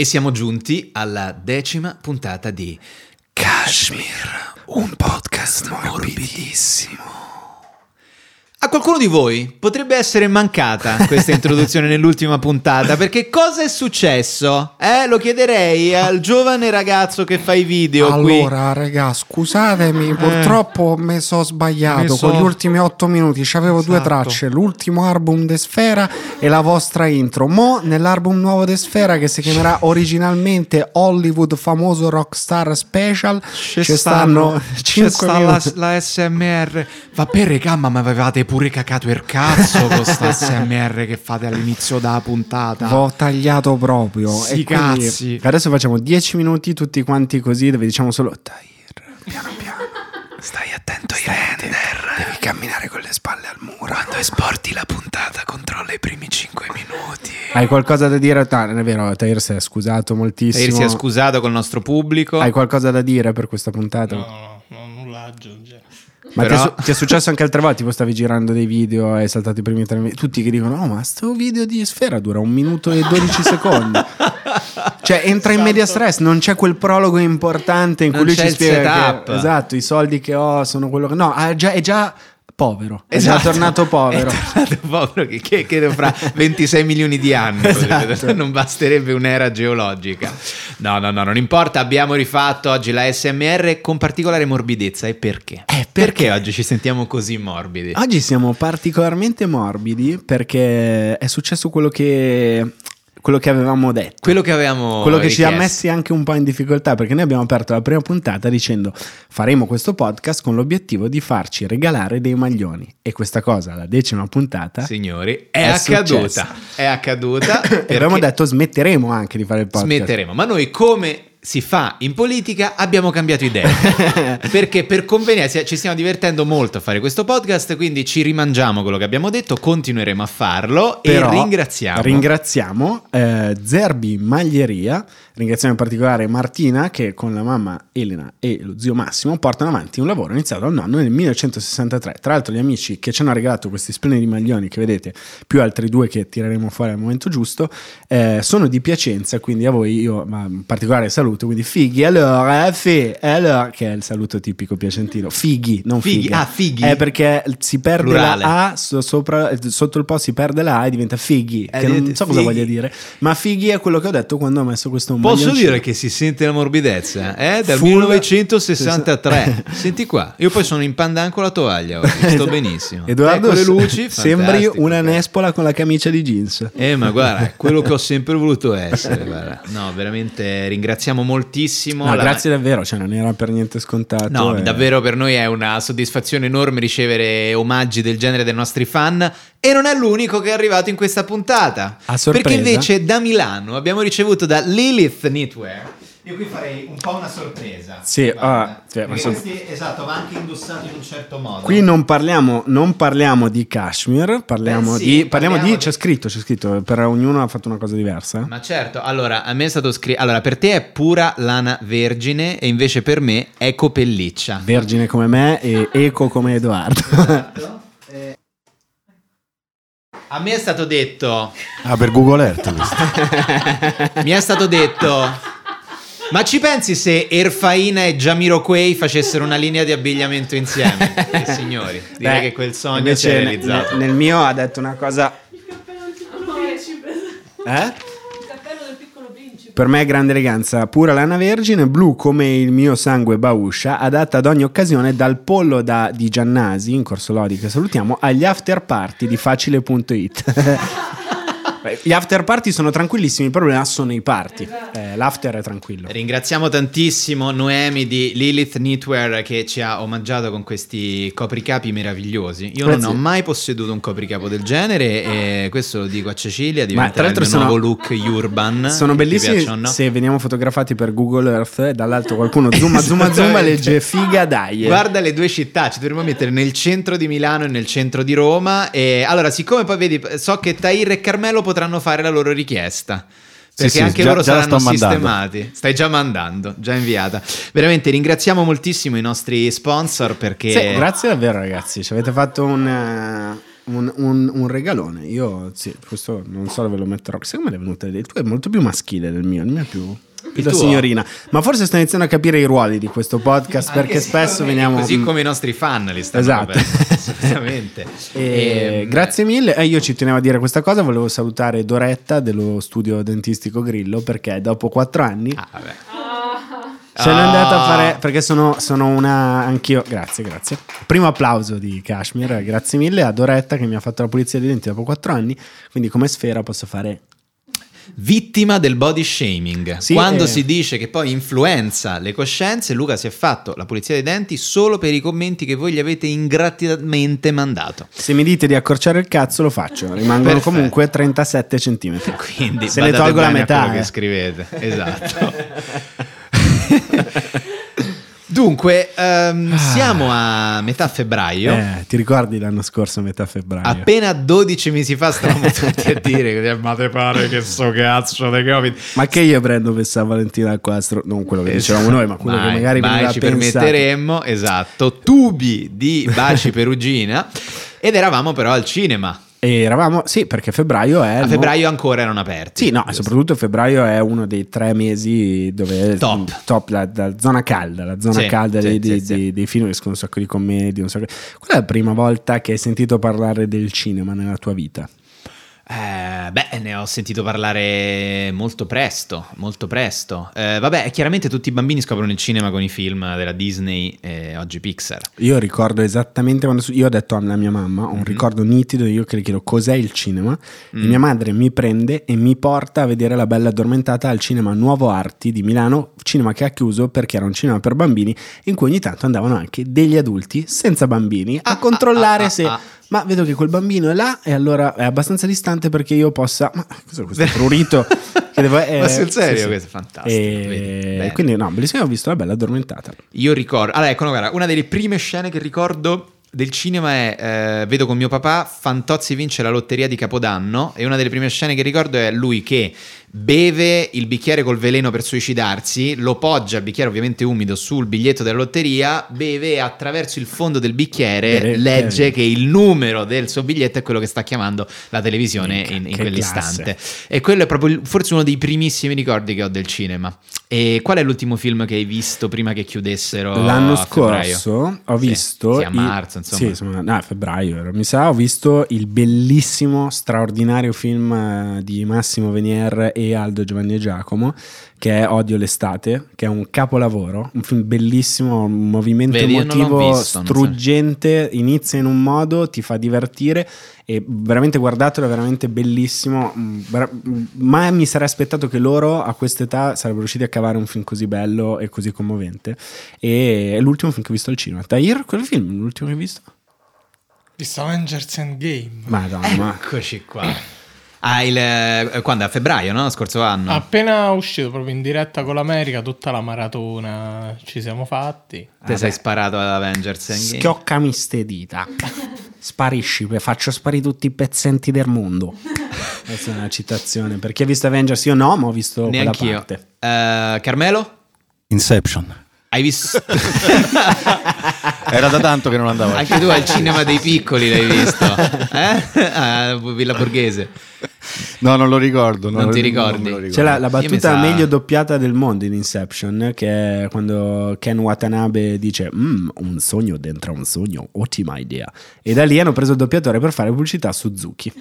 E siamo giunti alla decima puntata di Kashmir, un podcast morbidissimo. A qualcuno di voi potrebbe essere mancata questa introduzione nell'ultima puntata perché cosa è successo? Eh, lo chiederei al giovane ragazzo che fa i video allora, qui. raga, scusatemi, eh. purtroppo mi sono sbagliato so... con gli ultimi otto minuti. C'avevo esatto. due tracce, l'ultimo album de Sfera e la vostra intro. Mo nell'album nuovo de Sfera che si chiamerà originalmente Hollywood famoso rockstar special ci stanno, ci sta la, la, SMR. Va per regà, ma avevate pure cacato il cazzo con sta SMR che fate all'inizio della puntata. Ho tagliato proprio. Sì, cazzi. Adesso facciamo 10 minuti tutti quanti così dove diciamo solo Tahir, piano piano. Stai attento ai render. Devi camminare con le spalle al muro. Quando esporti la puntata, controlla i primi 5 minuti. Hai qualcosa da dire? No, non è vero, Tahir si è scusato moltissimo. Tahir si è scusato col nostro pubblico. Hai qualcosa da dire per questa puntata? No, no, no nulla aggiungere. Ma Però... ti, è, ti, è, successo anche altre volte? Tipo stavi girando dei video e hai saltato i primi tre minuti. Tutti che dicono: Oh, ma sto video di Sfera dura un minuto e 12 secondi. Cioè, entra esatto. in media stress, non c'è quel prologo importante in cui non lui ci spiega. Che, esatto, i soldi che ho sono quello che. No, è già, è già povero. Esatto. È tornato povero. È tornato povero che, che, che fra 26 milioni di anni. Esatto. Non basterebbe un'era geologica. No, no, no, non importa. Abbiamo rifatto oggi la SMR con particolare morbidezza. E perché? Eh, perché? perché oggi ci sentiamo così morbidi? Oggi siamo particolarmente morbidi perché è successo quello che quello che avevamo detto. Quello che avevamo Quello che richiesto. ci ha messi anche un po' in difficoltà perché noi abbiamo aperto la prima puntata dicendo faremo questo podcast con l'obiettivo di farci regalare dei maglioni e questa cosa, la decima puntata, signori, è, è accaduta. Successa. È accaduta. e abbiamo detto smetteremo anche di fare il podcast. Smetteremo, ma noi come si fa in politica, abbiamo cambiato idea. perché per convenienza ci stiamo divertendo molto a fare questo podcast, quindi ci rimangiamo quello che abbiamo detto, continueremo a farlo Però e ringraziamo. Ringraziamo eh, Zerbi Maglieria, ringraziamo in particolare Martina che con la mamma Elena e lo zio Massimo portano avanti un lavoro iniziato dal nonno nel 1963. Tra l'altro gli amici che ci hanno regalato questi splendidi maglioni che vedete, più altri due che tireremo fuori al momento giusto, eh, sono di Piacenza, quindi a voi io ma in particolare saluto quindi fighi, allora, eh, fi, allora, che è il saluto tipico piacentino, fighi, non fighi. fighi. Ah, fighi. È perché si perde Plurale. la A, so, sopra, sotto il po' si perde la A e diventa fighi, eh, che non so cosa voglia dire, ma fighi è quello che ho detto quando ho messo questo Posso dire che si sente la morbidezza, eh? Dal Full 1963. Senti qua, io poi sono in pandan con la tovaglia oggi, sto esatto. benissimo. Edoardo, ecco le luci, sembri una nespola con la camicia di jeans. Eh, ma guarda, quello che ho sempre voluto essere, guarda. No, veramente ringraziamo ringraziamo moltissimo. No, la... Grazie davvero, cioè non era per niente scontato. No, e... davvero per noi è una soddisfazione enorme ricevere omaggi del genere dai nostri fan e non è l'unico che è arrivato in questa puntata. A sorpresa. Perché invece da Milano abbiamo ricevuto da Lilith Knitwear io qui farei un po' una sorpresa. Sì, ah, cioè, so... questi, esatto, va anche indossato in un certo modo. Qui non parliamo, non parliamo di Kashmir, parliamo, sì, di, parliamo, parliamo di, C'è scritto, c'è scritto, per ognuno ha fatto una cosa diversa. Ma certo, allora, a me è stato scritto... Allora, per te è pura lana vergine e invece per me è copelliccia. Vergine come me e eco come Edoardo. Esatto. A me è stato detto... Ah, per Google Earth. Mi è stato detto ma ci pensi se Erfaina e Jamiroquai facessero una linea di abbigliamento insieme? eh, signori, direi Beh, che quel sogno si è realizzato. Nel, nel mio ha detto una cosa... Eh? Per me è grande eleganza, pura lana vergine, blu come il mio sangue bauscia, adatta ad ogni occasione dal pollo da, di Giannasi, in Corso Lodi che salutiamo, agli after party di facile.it. Gli after party sono tranquillissimi, il problema sono i party. Esatto. Eh, l'after è tranquillo. Ringraziamo tantissimo Noemi di Lilith Knitwear che ci ha omaggiato con questi copricapi meravigliosi. Io Grazie. non ho mai posseduto un copricapo del genere e questo lo dico a Cecilia, diventa il mio sono, nuovo look urban. Sono bellissimi no? se veniamo fotografati per Google Earth e dall'alto qualcuno zooma zooma zooma legge figa dai. Guarda le due città, ci dovremmo mettere nel centro di Milano e nel centro di Roma e allora siccome poi vedi so che Tahir e Carmelo potranno fare la loro richiesta. Perché sì, anche sì, loro già, saranno già sistemati. Stai già mandando, già inviata. Veramente ringraziamo moltissimo i nostri sponsor perché... Sì, grazie davvero ragazzi, ci avete fatto un, un, un, un regalone. Io sì, questo non so dove lo metterò. Secondo me è venuta il tuo è molto più maschile del mio, il mio è più da signorina. Ma forse sto iniziando a capire i ruoli di questo podcast Anche perché spesso veniamo. Così come i nostri fan li stanno Esatto. Assolutamente. e, e, grazie mille. Eh, io ci tenevo a dire questa cosa. Volevo salutare Doretta dello studio dentistico Grillo perché dopo quattro anni. Ah, vabbè. Ce l'ho andato a fare perché sono, sono, una. Anch'io. Grazie, grazie. Primo applauso di Kashmir. Grazie mille a Doretta che mi ha fatto la pulizia dei denti dopo quattro anni. Quindi, come sfera, posso fare vittima del body shaming. Sì, Quando eh. si dice che poi influenza le coscienze, Luca si è fatto la pulizia dei denti solo per i commenti che voi gli avete ingratitamente mandato. Se mi dite di accorciare il cazzo, lo faccio. Rimangono Perfetto. comunque 37 centimetri. Quindi se ne tolgo la metà. che scrivete. Esatto. Dunque, um, ah. siamo a metà febbraio. Eh, ti ricordi l'anno scorso metà febbraio? Appena 12 mesi fa stavamo tutti a dire ma te pare che so cazzo di Covid. Ma che io prendo per San Valentino al quastro, non quello che esatto. dicevamo noi, ma quello mai, che magari mai ci permetteremmo, esatto, tubi di baci perugina ed eravamo però al cinema. E eravamo, sì, perché febbraio è. A febbraio ancora erano aperti. Sì, no, giusto. soprattutto febbraio è uno dei tre mesi dove. Top. top la, la zona calda, la zona sì, calda sì, dei, sì, dei, dei, film, escono un sacco di commedie. Un sacco... Qual è la prima volta che hai sentito parlare del cinema nella tua vita? Eh, beh, ne ho sentito parlare molto presto, molto presto. Eh, vabbè, chiaramente tutti i bambini scoprono il cinema con i film della Disney e oggi Pixar. Io ricordo esattamente quando io ho detto alla mia mamma, ho un mm-hmm. ricordo nitido, io che le chiedo cos'è il cinema mm. e mia madre mi prende e mi porta a vedere La Bella Addormentata al cinema Nuovo Arti di Milano, cinema che ha chiuso perché era un cinema per bambini in cui ogni tanto andavano anche degli adulti senza bambini a ah, controllare ah, ah, se ah, ma vedo che quel bambino è là e allora è abbastanza distante perché io possa... Ma cos'è questo prurito? che devo, eh, ma sul serio sì, sì. questo è fantastico. E... Quindi no, bellissimo, ho visto la bella addormentata. Io ricordo... Allora, ecco, no, guarda, una delle prime scene che ricordo del cinema è, eh, vedo con mio papà, Fantozzi vince la lotteria di Capodanno e una delle prime scene che ricordo è lui che beve il bicchiere col veleno per suicidarsi, lo poggia il bicchiere ovviamente umido sul biglietto della lotteria, beve e attraverso il fondo del bicchiere Bene, legge bene. che il numero del suo biglietto è quello che sta chiamando la televisione in, in quell'istante. Classe. E quello è proprio forse uno dei primissimi ricordi che ho del cinema. E qual è l'ultimo film che hai visto prima che chiudessero? L'anno scorso ho visto... Sì, sì, a marzo, insomma. Sì, insomma, no, a febbraio, mi sa, ho visto il bellissimo, straordinario film eh, di Massimo Venier e Aldo Giovanni e Giacomo che è Odio l'estate, che è un capolavoro, un film bellissimo, un movimento Vedi, emotivo visto, struggente, inizia in un modo, ti fa divertire e veramente guardatelo, è veramente bellissimo, mm, mai mi sarei aspettato che loro a quest'età sarebbero riusciti a cavare un film così bello e così commovente e è l'ultimo film che ho visto al cinema. Tahir, quel film, l'ultimo che hai visto? Visto Avengers Endgame. Madonna. Eccoci qua. Ah, il, eh, quando? A febbraio, no? Scorso anno. Appena uscito proprio in diretta con l'America, tutta la maratona ci siamo fatti. Te ah, sei sparato ad Avengers Endgame. Schioccami ste dita. Sparisci, faccio sparire tutti i pezzenti del mondo. Questa è una citazione. Per chi ha visto Avengers, io no, ma ho visto Neanch'io. quella parte. Uh, Carmelo? Inception. Hai visto? Era da tanto che non andavo. Anche tu al cinema dei piccoli l'hai visto? Eh? A Villa Borghese. No, non lo ricordo. Non, non ti ricordi? Non ricordo. C'è la, la battuta sa... meglio doppiata del mondo in Inception, che è quando Ken Watanabe dice mm, un sogno dentro un sogno, ottima idea. E da lì hanno preso il doppiatore per fare pubblicità su Suzuki.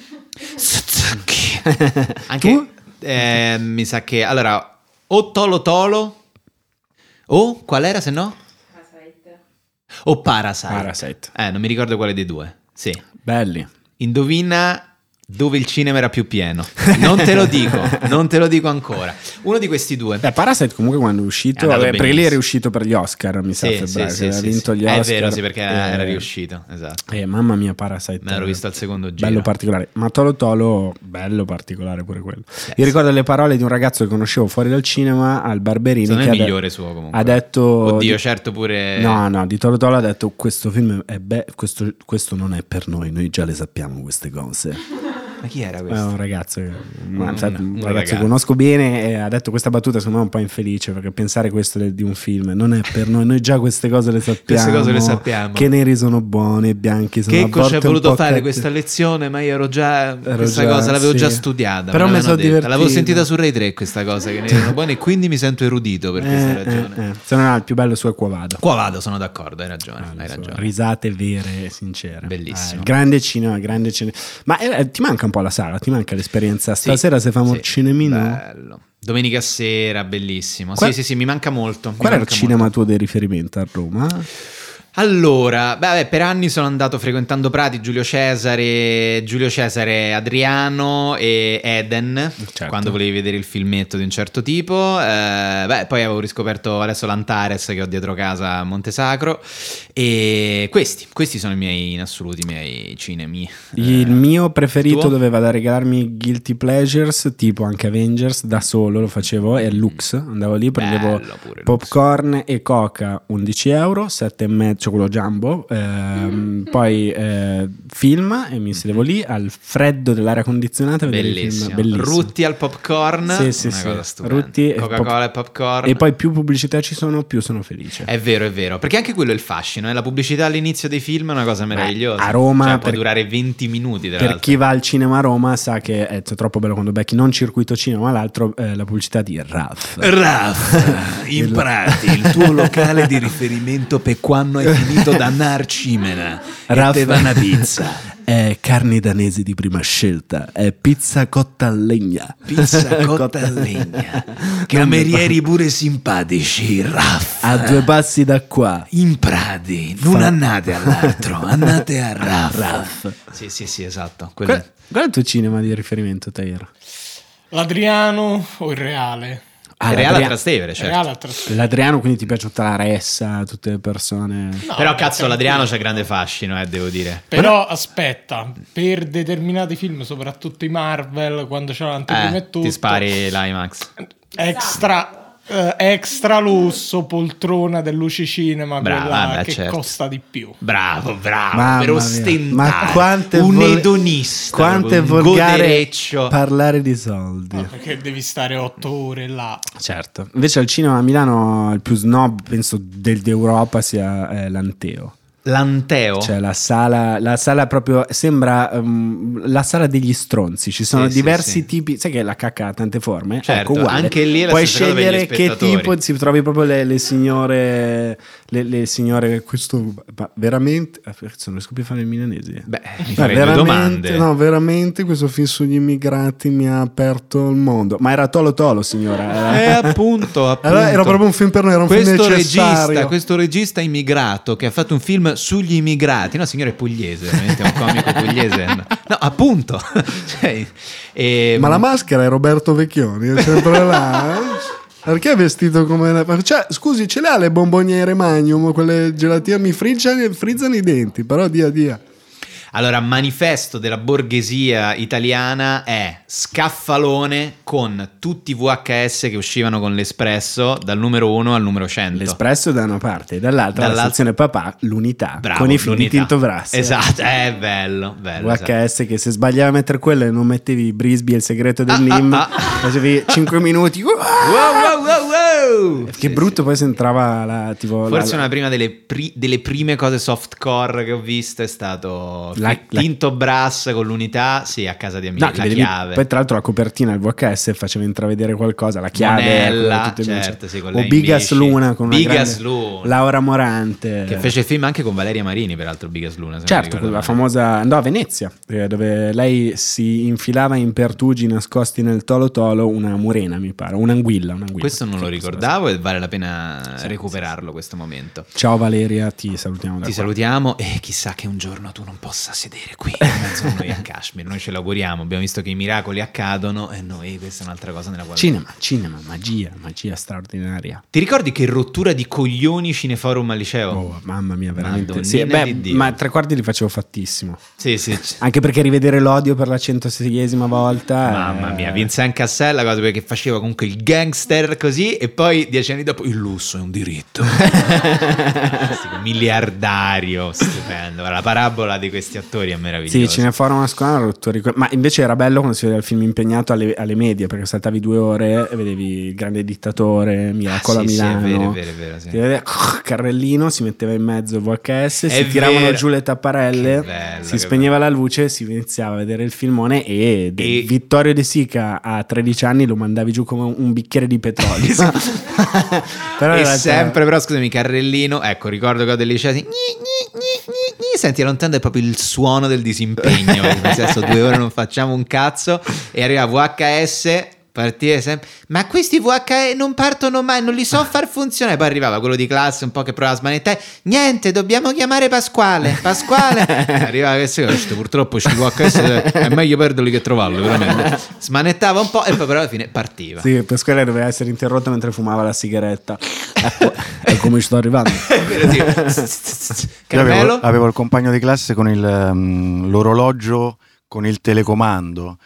Suzuki. Anche tu? Eh, mi sa che... Allora, o Tolo Tolo o qual era se no? Parasite. O Parasite. Parasite. Eh, non mi ricordo quale dei due. Sì. Belli. Indovina dove il cinema era più pieno. Non te lo dico, non te lo dico ancora. Uno di questi due. Beh, Parasite comunque quando è uscito, è vabbè, perché lì è riuscito per gli Oscar, mi sa, sì, febbraio, sì, sì, ha vinto gli Oscar. È vero, sì, perché eh, era riuscito, esatto. Eh, mamma mia, Parasite. Me l'ero visto al secondo giro. Bello particolare. Ma Tolo Tolo, bello particolare pure quello. Yes. Io ricordo le parole di un ragazzo che conoscevo fuori dal cinema, al Barberini. Non è il migliore suo comunque. Ha detto... Oddio, certo pure... No, no, di Tolo Tolo ha detto questo film è be- questo, questo non è per noi, noi già le sappiamo queste cose. Ma chi era questo? un ragazzo, che- Un- infatti, un ragazzo ragazzo. che conosco bene e ha detto questa battuta secondo me è un po' infelice perché pensare questo di un film non è per noi, noi già queste cose le sappiamo. Queste cose le sappiamo. Che neri sono buoni e bianchi sono a Checco ci ha voluto fare cattivi. questa lezione, ma io ero già. Ero questa già- cosa l'avevo sì. già studiata. Però me mi sono divertito. L'avevo sentita su Rai 3 questa cosa che ne erano buone e quindi mi sento erudito per questa Eh, ragione. eh, eh. Se non ha il più bello su è Qua Vado. Qua vado, sono d'accordo, hai ragione. Ah, hai so, ragione. risate vere e sincere. Bellissimo. Eh, grande cinema, grande cinema. Ma eh, ti manca un po' la sala, ti manca l'esperienza. Sì, Stasera se famo sì, il cinemino. Bello. Domenica sera, bellissimo. Qual- sì, sì, sì, mi manca molto. Qual è il cinema molto. tuo di riferimento a Roma? Allora, beh, per anni sono andato frequentando Prati, Giulio Cesare, Giulio Cesare, Adriano e Eden, Certo. quando volevi vedere il filmetto di un certo tipo. Eh, beh, poi avevo riscoperto adesso l'Antares che ho dietro casa a Montesacro. E questi, questi sono i miei, in assoluto, i miei cinemi. Il Eh, mio preferito tuo? doveva da regalarmi Guilty Pleasures, tipo anche Avengers, da solo lo facevo, è Lux. Andavo lì, prendevo Lux. popcorn e coca 11 euro, 7 e quello jumbo. ehm, poi eh, film e mi sedevo lì al freddo dell'aria condizionata Bellissimo. film. Bellissimo. Rutti al popcorn, Sì, sì, una sì. cosa stupenda. Rutti e Coca-Cola pop- e popcorn. E poi più pubblicità ci sono, più sono felice. È vero, è vero, perché anche quello è il fascino, eh? la pubblicità all'inizio dei film è una cosa meravigliosa. a Roma, Cioè, può per- durare 20 minuti. tra Per l'altro. chi va al cinema a Roma sa che è troppo bello quando becchi non circuito cinema, ma l'altro eh, la pubblicità di RAF. Raff, in Prati, il tuo locale di riferimento per quando hai finito da Narcimena Raff- e te va una pizza. È carni danesi di prima scelta, è pizza cotta a legna. Pizza cotta a legna. Camerieri pure simpatici, Raff. A due passi da qua. In Prati, non Fa- andate all'altro, andate a Raff. Sì, sì, sì, esatto. quello- Qual, qual è il tuo cinema di riferimento, Tair? L'Adriano o il Reale? Ah, Reale a Trastevere, Il certo. Reale a Trastevere. L'Adriano, quindi ti piace tutta la ressa, tutte le persone. No, Però cazzo, l'Adriano c'ha grande fascino, eh, devo dire. Però aspetta, per determinati film, soprattutto i Marvel, quando c'è l'anteprima Eh, e tutto, ti spari l'IMAX. extra, eh, extra lusso, poltrona del Luci Cinema, Brava, quella vabbè, che certo. costa di più. Bravo, bravo, Mamma per ostentare. Ma quanto un vol- edonista, Quanto è volgare parlare di soldi. No, perché devi stare otto ore là. Certo. Invece al cinema a Milano il più snob, penso, del, d'Europa sia eh, l'Anteo. L'Anteo. Cioè la sala, la sala proprio sembra um, la sala degli stronzi. Ci sono Sì, sì, diversi sì. tipi, sai che la cacca ha tante forme. Certo, ecco, uguale. anche lì la puoi scegliere che tipo si trovi proprio le, le signore. Le, le signore, questo veramente. ah, Non riesco più a fare il milanese. Beh, mi due veramente, domande. no, veramente questo film sugli immigrati mi ha aperto il mondo. Ma era Tolo Tolo, signora. Eh, appunto, appunto. era, era proprio un film per noi, era un questo film necessario. regista, questo regista immigrato che ha fatto un film sugli immigrati. No, signore, pugliese, è un comico pugliese. No, appunto. Cioè, e- Ma la maschera è Roberto Vecchioni, è sempre là. Perché è vestito come una... Cioè, scusi, ce l'ha le bomboniere Magnum, quelle gelatine mi frizzano, frizzano i denti, però dia dia. Allora, manifesto della borghesia italiana è scaffalone con tutti i VHS che uscivano con l'Espresso dal numero 1 al numero 100. L'espresso da una parte e dall'altra la Dall'altra- stazione papà, l'unità, Bravo, con i film di. Tinto Brass. Esatto, è bello, bello. esatto. VHS che se sbagliavi a mettere quello e non mettevi Brisby e il segreto del Ah, Nim, ah, facevi 5 minuti. Wow, wow, wow, wow! Che Sì, brutto poi se entrava la, tipo, Forse la- una prima delle, pri- delle prime cose softcore che ho visto è stato La- la- Tinto Brass con l'unità, sì, a casa di amici, No, la vedevi- chiave. Poi, tra l'altro, la copertina del VHS faceva intravedere qualcosa, la chiave. Monella, le certo, sì, con o Bigas. Luna con Bigas grande- Luna. Laura Morante. Che fece il film anche con Valeria Marini, peraltro, Bigas Luna. Certo, ricordo quella male. famosa andò a Venezia, eh, dove lei si infilava in pertugi nascosti nel tolo tolo una murena, mi pare, un'anguilla. un'anguilla. Questo non lo Sì, ricordavo e vale la pena recuperarlo questo momento. Ciao Valeria, ti salutiamo Ti qua. salutiamo e chissà che un giorno tu non possa sedere qui in mezzo a noi a Kashmir. Noi ce l'auguriamo, abbiamo visto che i miracoli accadono e noi questa è un'altra cosa nella quale... Cinema, cinema, magia, magia straordinaria. Ti ricordi che rottura di coglioni Cineforum al liceo? Oh, mamma mia, veramente. Sì, beh, di ma tre quarti li facevo fattissimo. Sì, sì. Anche perché rivedere l'odio per la 106esima volta. Mamma eh, mia, Vincent Cassel, la cosa perché faceva comunque il gangster così e poi dieci anni dopo il lusso è un diritto. Miliardario, stupendo. La parabola di questi attori è meraviglioso. Sì, Cineforum a scuola una rottura. Ma invece era bello quando si vedeva il film impegnato alle, alle medie, perché saltavi due ore e vedevi il grande dittatore, Miracolo Ah, a sì, sì, è Milano. vero, è vero, è vero, sì. Vedeva, carrellino, si metteva in mezzo il VHS, si È tiravano vero. giù le tapparelle, bello, si spegneva la luce, si iniziava a vedere il filmone e, E- Vittorio De Sica a 13 anni lo mandavi giù come un bicchiere di petrolio. Però e sempre, però, scusami, Carrellino. Ecco, ricordo che ho delle gni. Senti, lontano è proprio il suono del disimpegno. nel senso, due ore non facciamo un cazzo. E arriva VHS. Partire sempre, ma questi VHS non partono mai, non li so far funzionare. Poi arrivava quello di classe un po' che provava a smanettare. Niente, dobbiamo chiamare Pasquale. Pasquale, arrivava questo, questo, purtroppo questi VHS è meglio perderli che trovarli. Veramente. Smanettava un po' e poi, però, alla fine partiva. Sì, Pasquale doveva essere interrotto mentre fumava la sigaretta. Ecco, è come ci sto arrivando. Avevo, avevo il compagno di classe con il, ehm, l'orologio con il telecomando.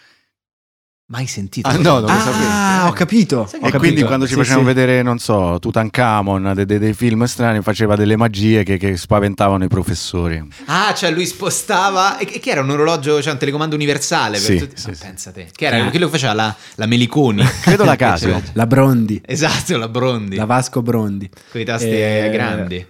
Mai sentito? Ah, no, non lo sapevo. Ah, ho capito. Sai ho E capito. quindi quando ci Sì, facevano sì. vedere, non so, Tutankhamon, de- de- dei film strani, faceva delle magie che, che spaventavano i professori. Ah, cioè lui spostava. E che che era un orologio, cioè un telecomando universale per Sì, tutti. sì, Ah, sì. pensa te. Che era Ah. quello che faceva la, la Meliconi. Credo la Casio. La Brondi, esatto, la Brondi. la Vasco Brondi. Con i tasti Eh, grandi.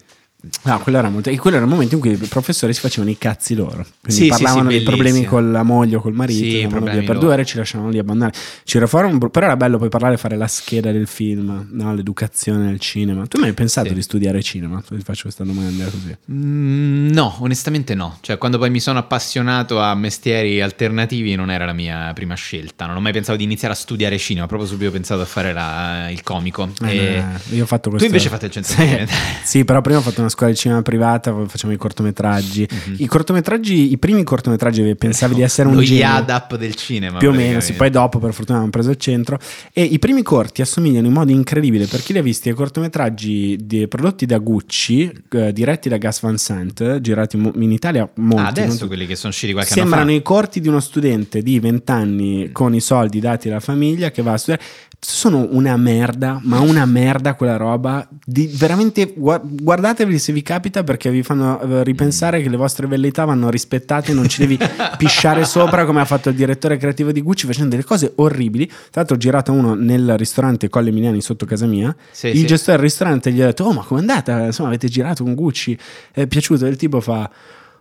No, quello era molto. E quello era il momento in cui i professori si facevano i cazzi loro. Quindi Sì, sì, parlavano sì, dei problemi con la moglie o col marito. Sì, per due ore e ci lasciavano lì abbandonare. C'era fuori un- però era bello poi parlare, fare la scheda del film, no? l'educazione al cinema. Tu mi hai pensato Sì. di studiare cinema? Ti faccio questa domanda così. Mm, no, onestamente no. Cioè, quando poi mi sono appassionato a mestieri alternativi, non era la mia prima scelta. Non ho mai pensato di iniziare a studiare cinema, proprio subito ho pensato a fare la- il comico. Eh, E- io ho fatto questo. Tu invece hai fatto il centro sì. sì, però prima ho fatto una scuola di cinema privata, facciamo i cortometraggi. Mhm. I cortometraggi, i primi cortometraggi pensavi di essere un Lo genio. Yadap del cinema. Più o meno, sì, poi dopo per fortuna hanno preso il centro e i primi corti assomigliano in modo incredibile per chi li ha visti ai cortometraggi di- prodotti da Gucci, eh, diretti da Gas Van Sant, girati mo- in Italia molti. Ah, non adesso tutti. quelli che sono usciti qualche Sembrano anno fa. i corti di uno studente di 20 anni con i soldi dati alla famiglia che va a studiare. Sono una merda, ma una merda quella roba. Di, veramente gua- guardatevi se vi capita perché vi fanno eh, ripensare che le vostre velleità vanno rispettate, non ci devi pisciare sopra come ha fatto il direttore creativo di Gucci facendo delle cose orribili. Tra l'altro ho girato uno nel ristorante Colle Emiliani sotto casa mia. Sì, il sì. gestore del ristorante gli ha detto: Oh, ma com'è andata? Insomma, avete girato con Gucci? È piaciuto? E il tipo fa: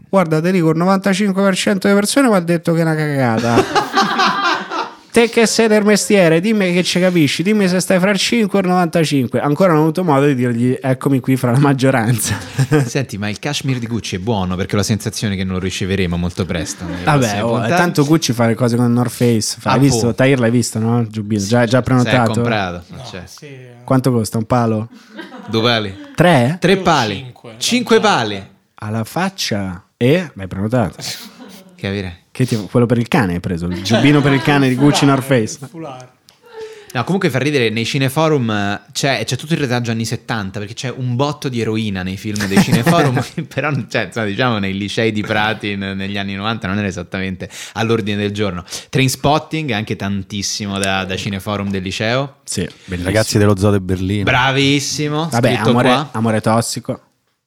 Guarda, te dico, il 95% delle persone mi ha detto che è una cagata. Te che sei del mestiere, dimmi che ci capisci, dimmi se stai fra il 5 e il 95. Ancora non ho avuto modo di dirgli eccomi qui fra la maggioranza. Senti, ma il cashmere di Gucci è buono perché ho la sensazione che non lo riceveremo molto presto. Vabbè, oh, tanto Gucci fa le cose con North Face. Fa- Ah, Hai visto? boh. Tahir l'hai visto, no? Giubino, già, già Sei prenotato? comprato. No, Cioè, sì, Quanto costa? Un palo? due pali. Tre? Tre pali. cinque, Cinque pali. Alla faccia? E? L'hai prenotato? Capire? Che ti- quello per il cane hai preso? Il giubbino per il cane di Gucci North Face? Fulare. No, comunque fa ridere, nei cineforum eh, c'è, c'è tutto il retaggio anni 70 perché c'è un botto di eroina nei film dei cineforum, però cioè, insomma, diciamo nei licei di Prati negli anni 90 non era esattamente all'ordine del giorno. Trainspotting anche tantissimo da, da cineforum del liceo. Sì, I ragazzi dello Zoo di Berlino. Bravissimo, Vabbè, amore, qua. amore tossico,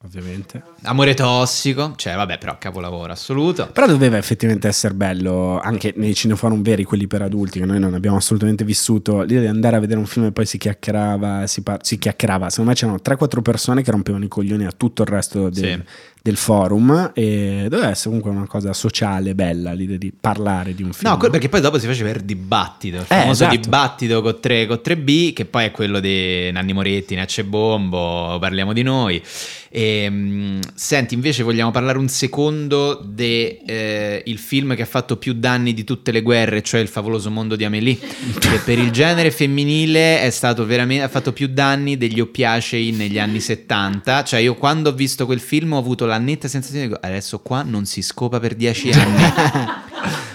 ovviamente. Amore tossico, cioè vabbè però capolavoro assoluto. Però doveva effettivamente essere bello anche nei cineforum veri, quelli per adulti, che noi non abbiamo assolutamente vissuto. L'idea di andare a vedere un film e poi si chiacchierava, si, par- si chiacchierava. Secondo me c'erano 3-4 persone che rompevano i coglioni a tutto il resto del, Sì. Del forum. E doveva essere comunque una cosa sociale, bella, l'idea di parlare di un film. No, perché poi dopo si faceva il dibattito, il Eh, famoso esatto. dibattito con 3, con 3B, che poi è quello di Nanni Moretti, Nacce Bombo, parliamo di noi. E, mh, senti, invece vogliamo parlare un secondo del film che ha fatto più danni di tutte le guerre, cioè il favoloso mondo di Amélie, che per il genere femminile è stato veramente, ha fatto più danni degli oppiacei negli anni 70. Cioè io quando ho visto quel film ho avuto la netta sensazione di adesso qua non si scopa per dieci anni.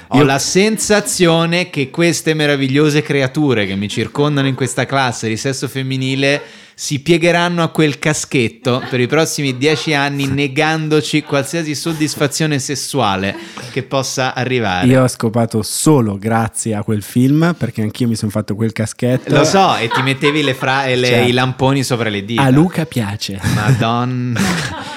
Ho Io- la sensazione che queste meravigliose creature che mi circondano in questa classe di sesso femminile si piegheranno a quel caschetto per i prossimi dieci anni negandoci qualsiasi soddisfazione sessuale che possa arrivare. Io ho scopato solo grazie a quel film perché anch'io mi sono fatto quel caschetto. Lo so, e ti mettevi le fra- le- Certo. i lamponi sopra le dita. A Luca piace Madonna.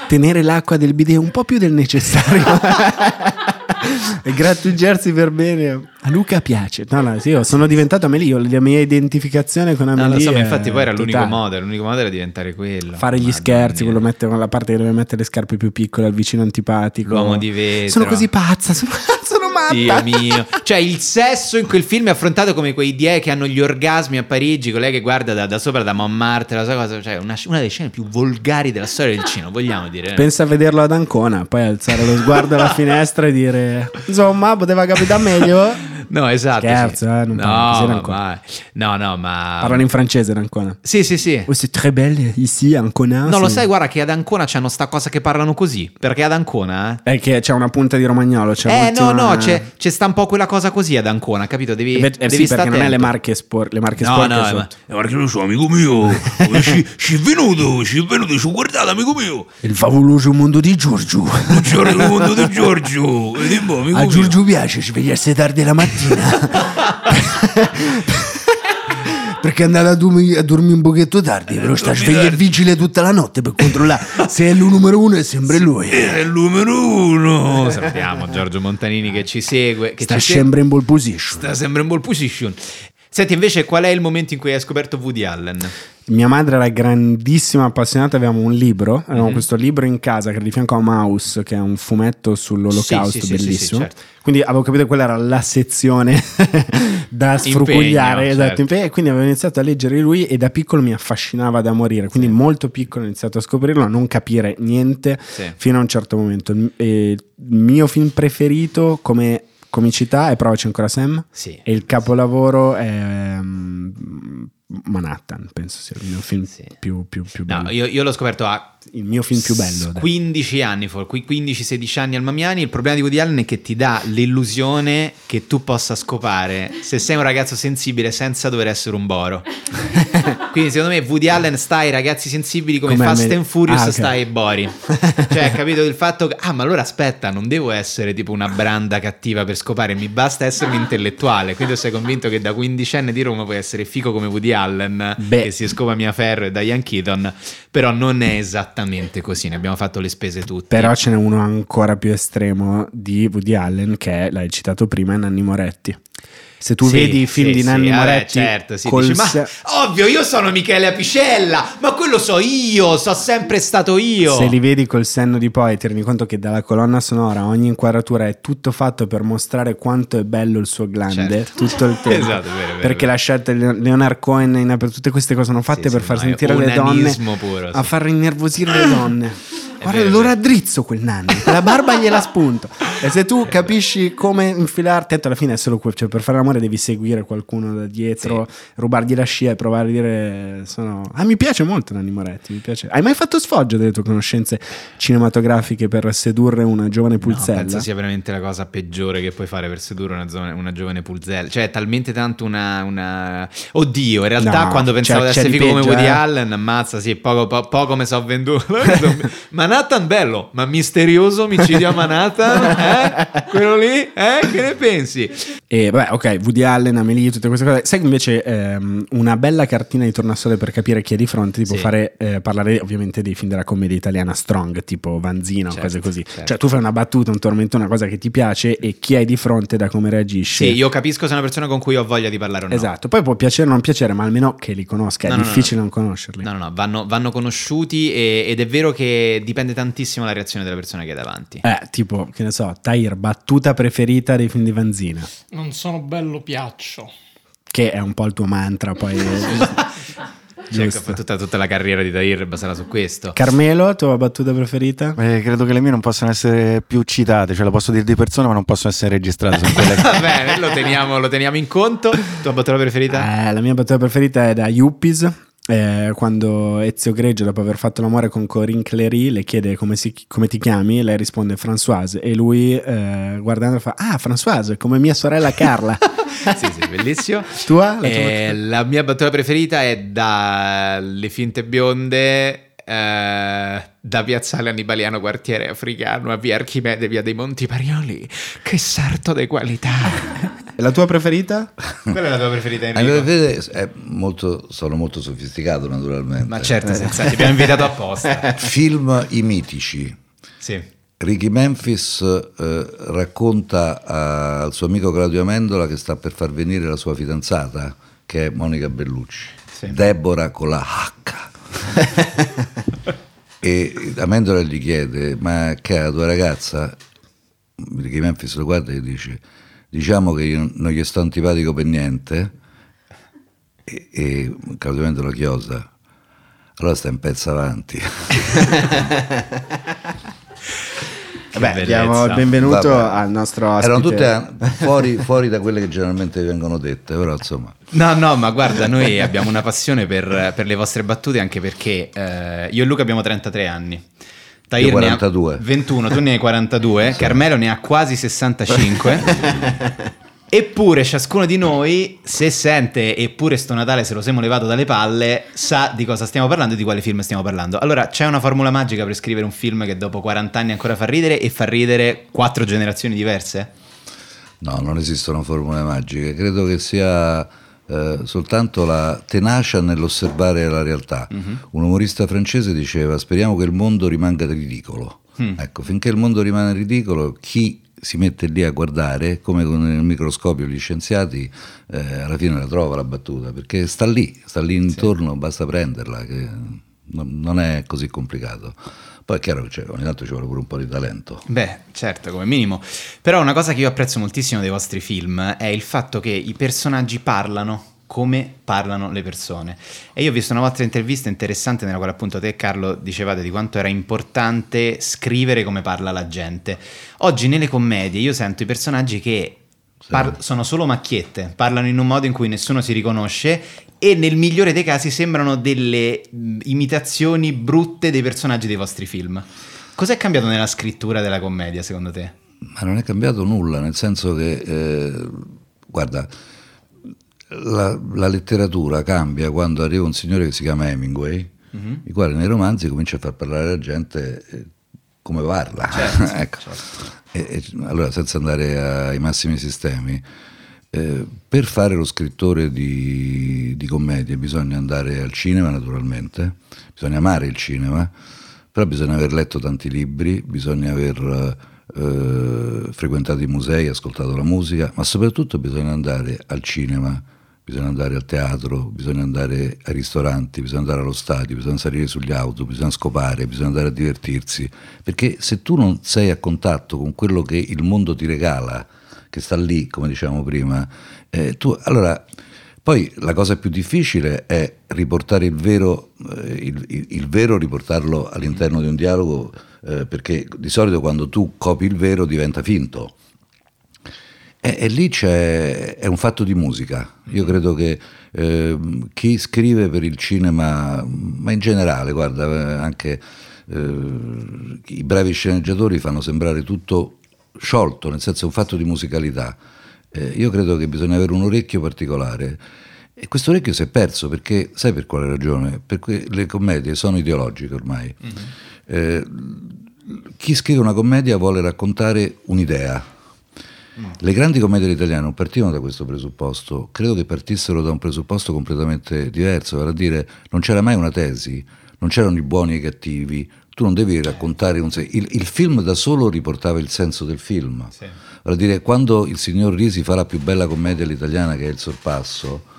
tenere l'acqua del bidet un po' più del necessario. e grattugiarsi per bene. A Luca piace. No, no, sì, io sono diventato Amelie. La mia identificazione con Amelie. No, lo so, infatti poi era l'unico totale. modo. L'unico modo era diventare quello. Fare gli Madonna scherzi, quello mette con la parte che deve mettere le scarpe più piccole al vicino antipatico. L'uomo di vetro. Sono così pazza, sono, sono matta. Dio mio. Cioè, il sesso in quel film è affrontato come quei die che hanno gli orgasmi a Parigi, con lei che guarda da, da sopra da Montmartre, la sua cosa, cioè una, una delle scene più volgari della storia del cinema, vogliamo dire. Pensa a vederlo ad Ancona, poi alzare lo sguardo alla finestra e dire insomma, poteva capitare meglio. No, esatto. Scherzo, sì. eh, non parlo no, ad ma, no, no, ma Parlano in francese ad Ancona. Sì, sì, sì. Oh, c'est très belle ici, Ancona. No, lo sì. sai, guarda che ad Ancona c'hanno sta cosa che parlano così, perché ad Ancona È che c'è una punta di romagnolo. C'è Eh no, no, c'è, c'è sta un po' quella cosa così ad Ancona, capito? Devi, Eh, eh devi sì, stare perché non è le marche, spor- le marche No, sporche no, sotto. ma- Eh, guarda che lo so, amico mio. Ci, ci è venuto, ci è venuto, ci ho guardato, amico mio. Il favoloso mondo di Giorgio. Buongiorno il mondo di Giorgio. A mio. Giorgio piace svegliarsi tardi la mattina. Perché è andato a, dormi- a dormire un pochetto tardi, però sta dormi sveglio e tardi. vigile tutta la notte per controllare se è lui numero uno è sempre lui. È il numero uno. Salutiamo Giorgio Montanini che ci segue. Che Sta sempre in ball position. Sta sempre in ball position. Senti, invece, qual è il momento in cui hai scoperto Woody Allen? Mia madre era grandissima appassionata, avevamo un libro, avevamo Mhm. questo libro in casa che era di fianco a Mouse, che è un fumetto sull'olocausto Sì, sì, bellissimo. sì, certo. Quindi avevo capito che quella era la sezione da sfrucugliare, Impegno, esatto, certo. e quindi avevo iniziato a leggere lui e da piccolo mi affascinava da morire, quindi molto piccolo ho iniziato a scoprirlo, a non capire niente fino a un certo momento. E il mio film preferito come comicità è Provaci ancora Sam Sì. e il capolavoro è mm, Manhattan, penso sia il mio film Sì. più, più, più bello. No, io, io l'ho scoperto a il mio film più bello. dai. 15 anni, for- qui 15-16 anni al Mamiani. Il problema di Woody Allen è che ti dà l'illusione che tu possa scopare se sei un ragazzo sensibile senza dover essere un boro. Quindi, secondo me, Woody Allen sta ai ragazzi sensibili come, Come Fast me- and Furious Ah, ok. sta ai bori. Cioè, capito il fatto che, ah, ma allora aspetta, non devo essere tipo una branda cattiva per scopare, mi basta essere un intellettuale. Quindi, sei convinto che da quindicenne di Roma puoi essere fico come Woody Allen, Beh. che si scopa Mia Ferro e Diane Keaton, però non è esattamente così, ne abbiamo fatto le spese tutte. Però ce n'è uno ancora più estremo di Woody Allen che l'hai citato prima, Nanni Moretti. Se tu Sì, vedi i film sì, di sì, Nanni vabbè, Moretti, certo, sì, dici, ma ovvio, io sono Michele Apicella, ma quello so io, so sempre stato io. se li vedi col senno di poi ti rendi conto che dalla colonna sonora ogni inquadratura è tutto fatto per mostrare quanto è bello il suo glande Certo. tutto il tempo. Esatto, vero, vero, perché vero. la scelta di Leonard Cohen in tutte queste cose sono fatte Sì, per sì, far sentire le donne puro, a sì. far innervosire le donne. Guarda, lo raddrizzo quel nanni, la barba gliela spunto. E se tu capisci come infilarti, tanto alla fine è solo quel, cioè per fare l'amore devi seguire qualcuno da dietro, rubargli la scia e provare a dire sono... Ah, mi piace molto Nanni Moretti, mi piace. Hai mai fatto sfoggio delle tue conoscenze cinematografiche per sedurre una giovane No, pulzella? penso sia veramente la cosa peggiore che puoi fare per sedurre una, giovane- una giovane pulzella. Cioè, è talmente tanto una, una- Oddio, in realtà No, quando pensavo c'è- di c'è essere figo come Woody eh. Allen, ammazza, sì, poco, po- poco mi so venduto. Manhattan bello, ma misterioso omicidio a Manhattan? Eh? Quello lì? Eh? Che ne pensi? E vabbè, ok, Woody Allen, Amelie, tutte queste cose. Sai che invece ehm, una bella cartina di tornasole per capire chi è di fronte ti può Sì. fare eh, parlare ovviamente dei film della commedia italiana strong, tipo Vanzina o Certo, cose così. certo. Cioè tu fai una battuta, un tormentone, una cosa che ti piace e chi hai di fronte da come reagisce. Sì, io capisco se è una persona con cui ho voglia di parlare o no. Esatto, poi può piacere o non piacere, ma almeno che li conosca, No, è no, no, difficile non conoscerli. No, no, no, vanno, vanno conosciuti e- ed è vero che dipende tantissimo la reazione della persona che hai davanti. Eh, tipo, che ne so, Tahir, battuta preferita dei film di Vanzina, Non sono bello piaccio. che è un po' il tuo mantra, poi... Cioè, Giusto. tutta, tutta la carriera di Tahir baserà su questo. Carmelo, tua battuta preferita? Eh, credo che le mie non possano essere più citate, cioè la posso dire di persona ma non possono essere registrate. Quelle Va bene, lo teniamo, lo teniamo in conto. Tua battuta preferita? Eh, la mia battuta preferita è da Yuppies. Eh, quando Ezio Greggio, dopo aver fatto l'amore con Corinne Clery, le chiede come, si- come ti chiami, lei risponde Françoise e lui eh, guardando fa Ah, Françoise, come mia sorella Carla. sì, sì, bellissimo. Tua? La tua Eh, la mia battuta preferita è dalle finte bionde eh, da Piazzale Annibaliano quartiere africano a via Archimede via dei Monti Parioli che sarto di qualità La tua preferita? qual è la tua preferita Eh, è molto, sono molto sofisticato naturalmente. ma certo senza ti abbiamo invitato apposta Film i mitici. sì Ricky Memphis eh, racconta al suo amico Claudio Amendola che sta per far venire la sua fidanzata, che è Monica Bellucci. Sì. Deborah con la H. e Amendola gli chiede, ma che la tua ragazza? Ricky Memphis lo guarda e gli dice, diciamo che io non gli sto antipatico per niente. E, e Claudio Amendola chiosa, allora sta un pezzo avanti. Vabbè, diamo il benvenuto Vabbè. al nostro ospite. Erano tutte fuori, fuori, da quelle che generalmente vengono dette, però insomma. No, no, ma guarda, noi abbiamo una passione per, per le vostre battute anche perché eh, io e Luca abbiamo 33 anni. Tahir 42. 21, tu ne hai 42, sì. Carmelo ne ha quasi 65. Eppure ciascuno di noi, se sente eppure sto Natale se lo siamo levato dalle palle, sa di cosa stiamo parlando e di quale film stiamo parlando. Allora, c'è una formula magica per scrivere un film che dopo 40 anni ancora fa ridere e fa ridere quattro generazioni diverse? No, non esistono formule magiche. Credo che sia eh, soltanto la tenacia nell'osservare la realtà. Uh-huh. Un umorista francese diceva: Speriamo che il mondo rimanga ridicolo. Mm. Ecco, finché il mondo rimane ridicolo, chi si mette lì a guardare, come con il microscopio gli scienziati, eh, alla fine la trova la battuta, perché sta lì, sta lì intorno, sì. basta prenderla, che non è così complicato. Poi è chiaro che cioè, ogni tanto ci vuole pure un po' di talento. Beh, certo, come minimo. Però una cosa che io apprezzo moltissimo dei vostri film è il fatto che i personaggi parlano come parlano le persone. E io ho visto una vostra intervista interessante nella quale appunto te Carlo dicevate di quanto era importante scrivere come parla la gente. Oggi nelle commedie io sento i personaggi che par- sono solo macchiette, parlano in un modo in cui nessuno si riconosce e nel migliore dei casi sembrano delle imitazioni brutte dei personaggi dei vostri film. Cos'è cambiato nella scrittura della commedia secondo te? Ma non è cambiato nulla, nel senso che, eh, guarda, la, la, letteratura cambia quando arriva un signore che si chiama Hemingway, uh-huh. il quale nei romanzi comincia a far parlare la gente eh, come parla. Certo, ecco. certo. E, e, allora, senza andare ai massimi sistemi, eh, per fare lo scrittore di, di commedie bisogna andare al cinema naturalmente, bisogna amare il cinema, però bisogna aver letto tanti libri, bisogna aver eh, frequentato i musei, ascoltato la musica, ma soprattutto bisogna andare al cinema bisogna andare al teatro, bisogna andare ai ristoranti, bisogna andare allo stadio, bisogna salire sugli auto, bisogna scopare, bisogna andare a divertirsi, perché se tu non sei a contatto con quello che il mondo ti regala, che sta lì, come dicevamo prima, eh, tu allora poi la cosa più difficile è riportare il vero, eh, il, il, il vero riportarlo all'interno di un dialogo, eh, perché di solito quando tu copi il vero diventa finto e, e lì c'è, è un fatto di musica. Io credo che eh, chi scrive per il cinema, ma in generale, guarda, anche eh, i bravi sceneggiatori fanno sembrare tutto sciolto, nel senso è un fatto di musicalità. Eh, io credo che bisogna avere un orecchio particolare. E questo orecchio si è perso perché, sai per quale ragione? Perché le commedie sono ideologiche ormai. Mm-hmm. Eh, chi scrive una commedia vuole raccontare un'idea, le grandi commedie italiane non partivano da questo presupposto, credo che partissero da un presupposto completamente diverso, vale a dire non c'era mai una tesi, non c'erano i buoni e i cattivi, tu non devi raccontare un il, il film da solo riportava il senso del film. Sì. A dire quando il signor Risi fa la più bella commedia all'italiana che è Il sorpasso,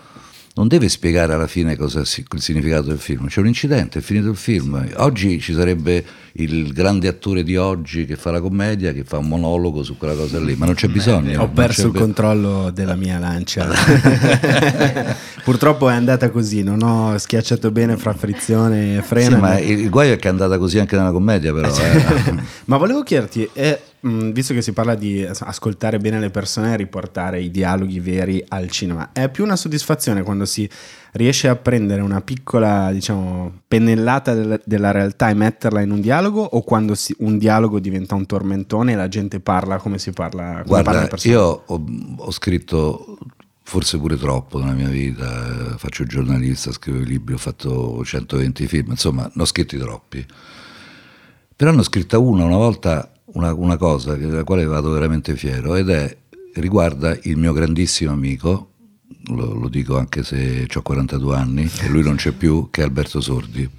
non deve spiegare alla fine cosa il significato del film. C'è un incidente, è finito il film. Oggi ci sarebbe il grande attore di oggi che fa la commedia, che fa un monologo su quella cosa lì, ma non c'è bisogno. Ho perso il be- controllo della mia lancia. Purtroppo è andata così, non ho schiacciato bene fra frizione e freno. Sì, ma il guaio è che è andata così anche nella commedia, però. Eh. ma volevo chiederti, è Mm, visto che si parla di ascoltare bene le persone e riportare i dialoghi veri al cinema, è più una soddisfazione quando si riesce a prendere una piccola, diciamo, pennellata del, della realtà e metterla in un dialogo o quando si, un dialogo diventa un tormentone e la gente parla come si parla? Come Guarda, io ho, ho scritto forse pure troppo nella mia vita, faccio il giornalista, scrivo i libri, ho fatto 120 film, insomma, ne ho scritti troppi. Però ne ho scritta una una volta una, una cosa della quale vado veramente fiero ed è riguarda il mio grandissimo amico, lo, lo dico anche se ho 42 anni e lui non c'è più, che è Alberto Sordi.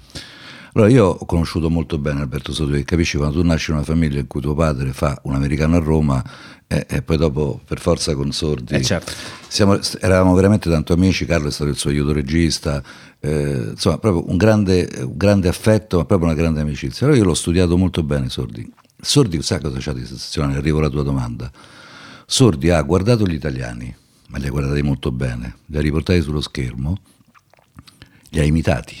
Allora io ho conosciuto molto bene Alberto Sordi, capisci quando tu nasci in una famiglia in cui tuo padre fa un americano a Roma e, e poi dopo per forza con Sordi. Eh, certo. Siamo- eravamo veramente tanto amici, Carlo è stato il suo aiuto regista, eh, insomma proprio un grande, un grande affetto, ma proprio una grande amicizia. Allora io l'ho studiato molto bene Sordi. Sordi sa cosa c'ha di sensazionale? Arrivo alla tua domanda. Sordi ha guardato gli italiani, ma li ha guardati molto bene, li ha riportati sullo schermo, li ha imitati.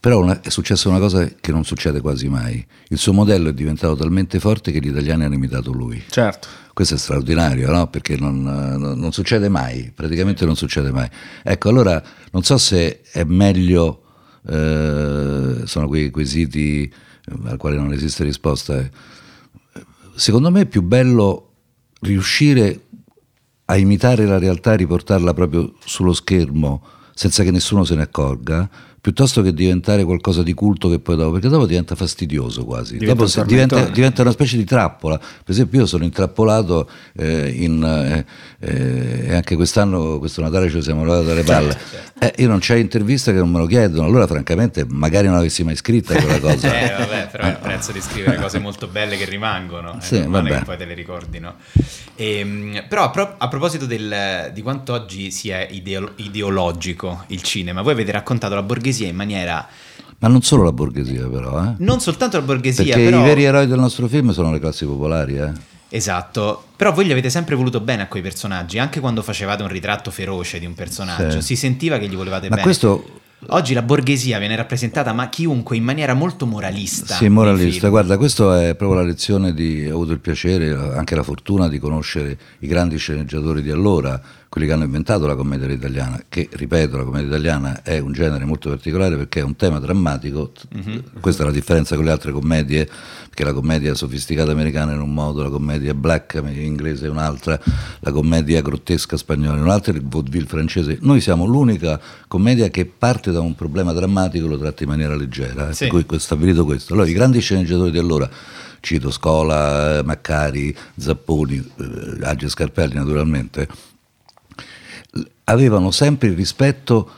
Però una- è successa una cosa che non succede quasi mai. Il suo modello è diventato talmente forte che gli italiani hanno imitato lui. Certo. Questo è straordinario, no? Perché non, non- non succede mai, praticamente non succede mai. Ecco, allora non so se è meglio, eh, sono quei quesiti al quale non esiste risposta. Secondo me è più bello riuscire a imitare la realtà e riportarla proprio sullo schermo senza che nessuno se ne accorga, piuttosto che diventare qualcosa di culto che poi dopo, perché dopo diventa fastidioso quasi, Diventa dopo un diventa, diventa una specie di trappola. Per esempio io sono intrappolato eh, in, eh, eh, e anche quest'anno, questo Natale ci siamo levati dalle palle. Eh, io non c'è intervista che non me lo chiedono, allora francamente magari non avessi mai scritta quella cosa. Eh, vabbè, però è il prezzo di scrivere cose molto belle che rimangono. È Sì, normale vabbè. che poi te le ricordino. Ehm, però a, pro- a proposito del- di quanto oggi sia ideo- ideologico il cinema, voi avete raccontato la borghesia in maniera Ma non solo la borghesia però, eh. non soltanto la borghesia, Perché però... i veri eroi del nostro film sono le classi popolari, eh. Esatto, però voi gli avete sempre voluto bene a quei personaggi, anche quando facevate un ritratto feroce di un personaggio, Sì. si sentiva che gli volevate Ma bene. questo Oggi la borghesia viene rappresentata ma chiunque in maniera molto moralista. Sì, moralista. Guarda, questa è proprio la lezione di. Ho avuto il piacere, anche la fortuna di conoscere i grandi sceneggiatori di allora, quelli che hanno inventato la commedia italiana. Che, ripeto, la commedia italiana è un genere molto particolare perché è un tema drammatico. Questa è la differenza con le altre commedie, perché la commedia sofisticata americana è in un modo, la commedia black inglese è un'altra, la commedia grottesca spagnola è un'altra, il vaudeville francese. Noi siamo l'unica commedia che parte da un problema drammatico e lo tratta in maniera leggera. eh, Sì. per cui è stabilito questo. Allora, i grandi sceneggiatori di allora, cito Scola, Maccari, Zapponi, eh, Agi Scarpelli naturalmente, avevano sempre il rispetto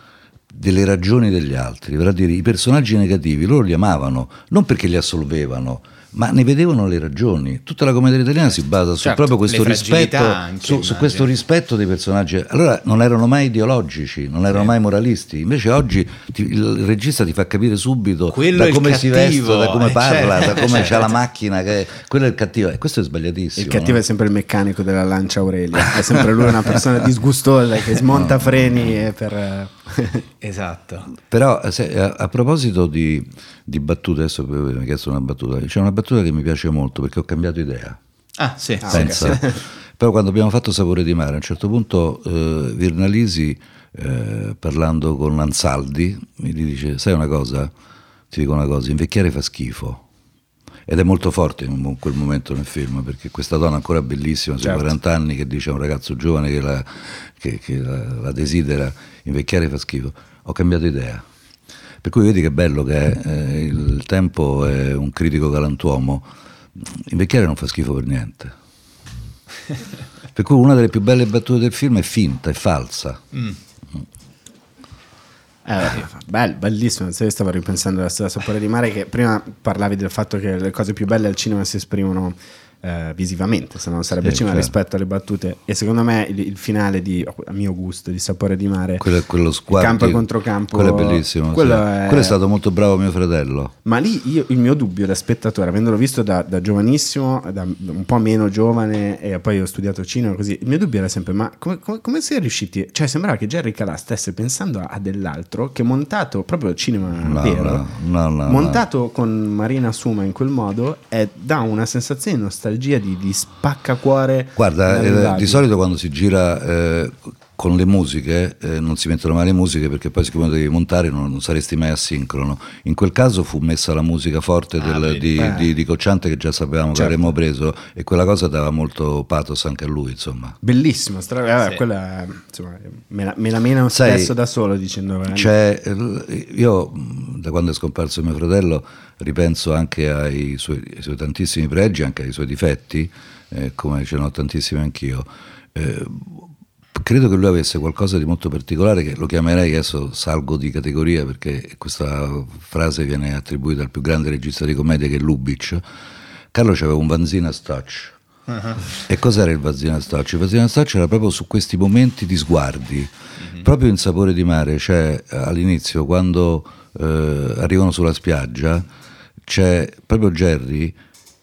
delle ragioni degli altri, a dire i personaggi negativi loro li amavano, non perché li assolvevano, ma ne vedevano le ragioni. Tutta la commedia italiana si basa su Certo, proprio questo rispetto, anche, su, su questo rispetto dei personaggi. Allora non erano mai ideologici, non erano mai moralisti. Invece oggi ti- il regista ti fa capire subito Quello da è il come si veste, da come eh, parla, certo, da come certo. c'ha la macchina, che quello è il cattivo. E questo è sbagliatissimo. Il cattivo no? è sempre il meccanico della Lancia Aurelia. È sempre lui una persona disgustosa che smonta freni e per. Esatto. Però eh, se- a, a proposito di, di battute, adesso mi hai chiesto una battuta, c'è una battuta che mi piace molto perché ho cambiato idea. Ah, sì. sì. Pensa. Però quando abbiamo fatto Sapore di Mare, a un certo punto eh, Virnalisi, eh, parlando con Ansaldi, mi dice, sai una cosa? Ti dico una cosa, invecchiare fa schifo. Ed è molto forte in quel momento nel film, perché questa donna ancora bellissima, sui Certo. 40 anni, che dice a un ragazzo giovane che la, che- che la- la desidera, invecchiare fa schifo. Ho cambiato idea. Per cui vedi che bello che è, eh, il tempo è un critico galantuomo, invecchiare non fa schifo per niente. Per cui una delle più belle battute del film è finta, è falsa. Eh, bello, bellissimo. Stavo ripensando alla storia Sapore di Mare, che prima parlavi del fatto che le cose più belle al cinema si esprimono eh, visivamente, se no non sarebbe Sì, cinema certo. rispetto alle battute. E secondo me il, il finale di, a mio gusto, di Sapore di Mare, Quello, quello sguardo. campo contro campo, Quello è bellissimo. quello sì. è- Quello è stato molto bravo mio fratello. Ma lì io, il mio dubbio da spettatore, avendolo visto da, da giovanissimo, da un po' meno giovane, e poi ho studiato cinema così, il mio dubbio era sempre: ma come, come, come si è riusciti? Cioè, sembrava che Jerry Calà stesse pensando a, a dell'altro che montato proprio cinema No, vero, no, no, no, montato con Marina Suma in quel modo, è, dà una sensazione di nostalgia, di, di spaccacuore. Guarda, eh, di solito quando si gira eh, con le musiche eh, non si mettono mai le musiche perché poi siccome devi montare non, non saresti mai asincrono. In quel caso fu messa la musica forte del- vedi. di, di- di Cocciante che già sapevamo Certo. che avremmo preso e quella cosa dava molto pathos anche a lui, insomma. Bellissimo, stra- Sì. quella, insomma, me, la, me la meno spesso da solo dicendo eh, io da quando è scomparso mio fratello ripenso anche ai suoi, ai suoi tantissimi pregi, anche ai suoi difetti, eh, come ce ne ho tantissimi anch'io. Eh, credo che lui avesse qualcosa di molto particolare che lo chiamerei, adesso salgo di categoria perché questa frase viene attribuita al più grande regista di commedia che è Lubitsch. Carlo aveva un Vanzina Touch. Uh-huh. E cos'era il Vanzina Touch? Il Vanzina Touch era proprio su questi momenti di sguardi, uh-huh. proprio in Sapore di mare, cioè all'inizio quando eh, arrivano sulla spiaggia c'è proprio Jerry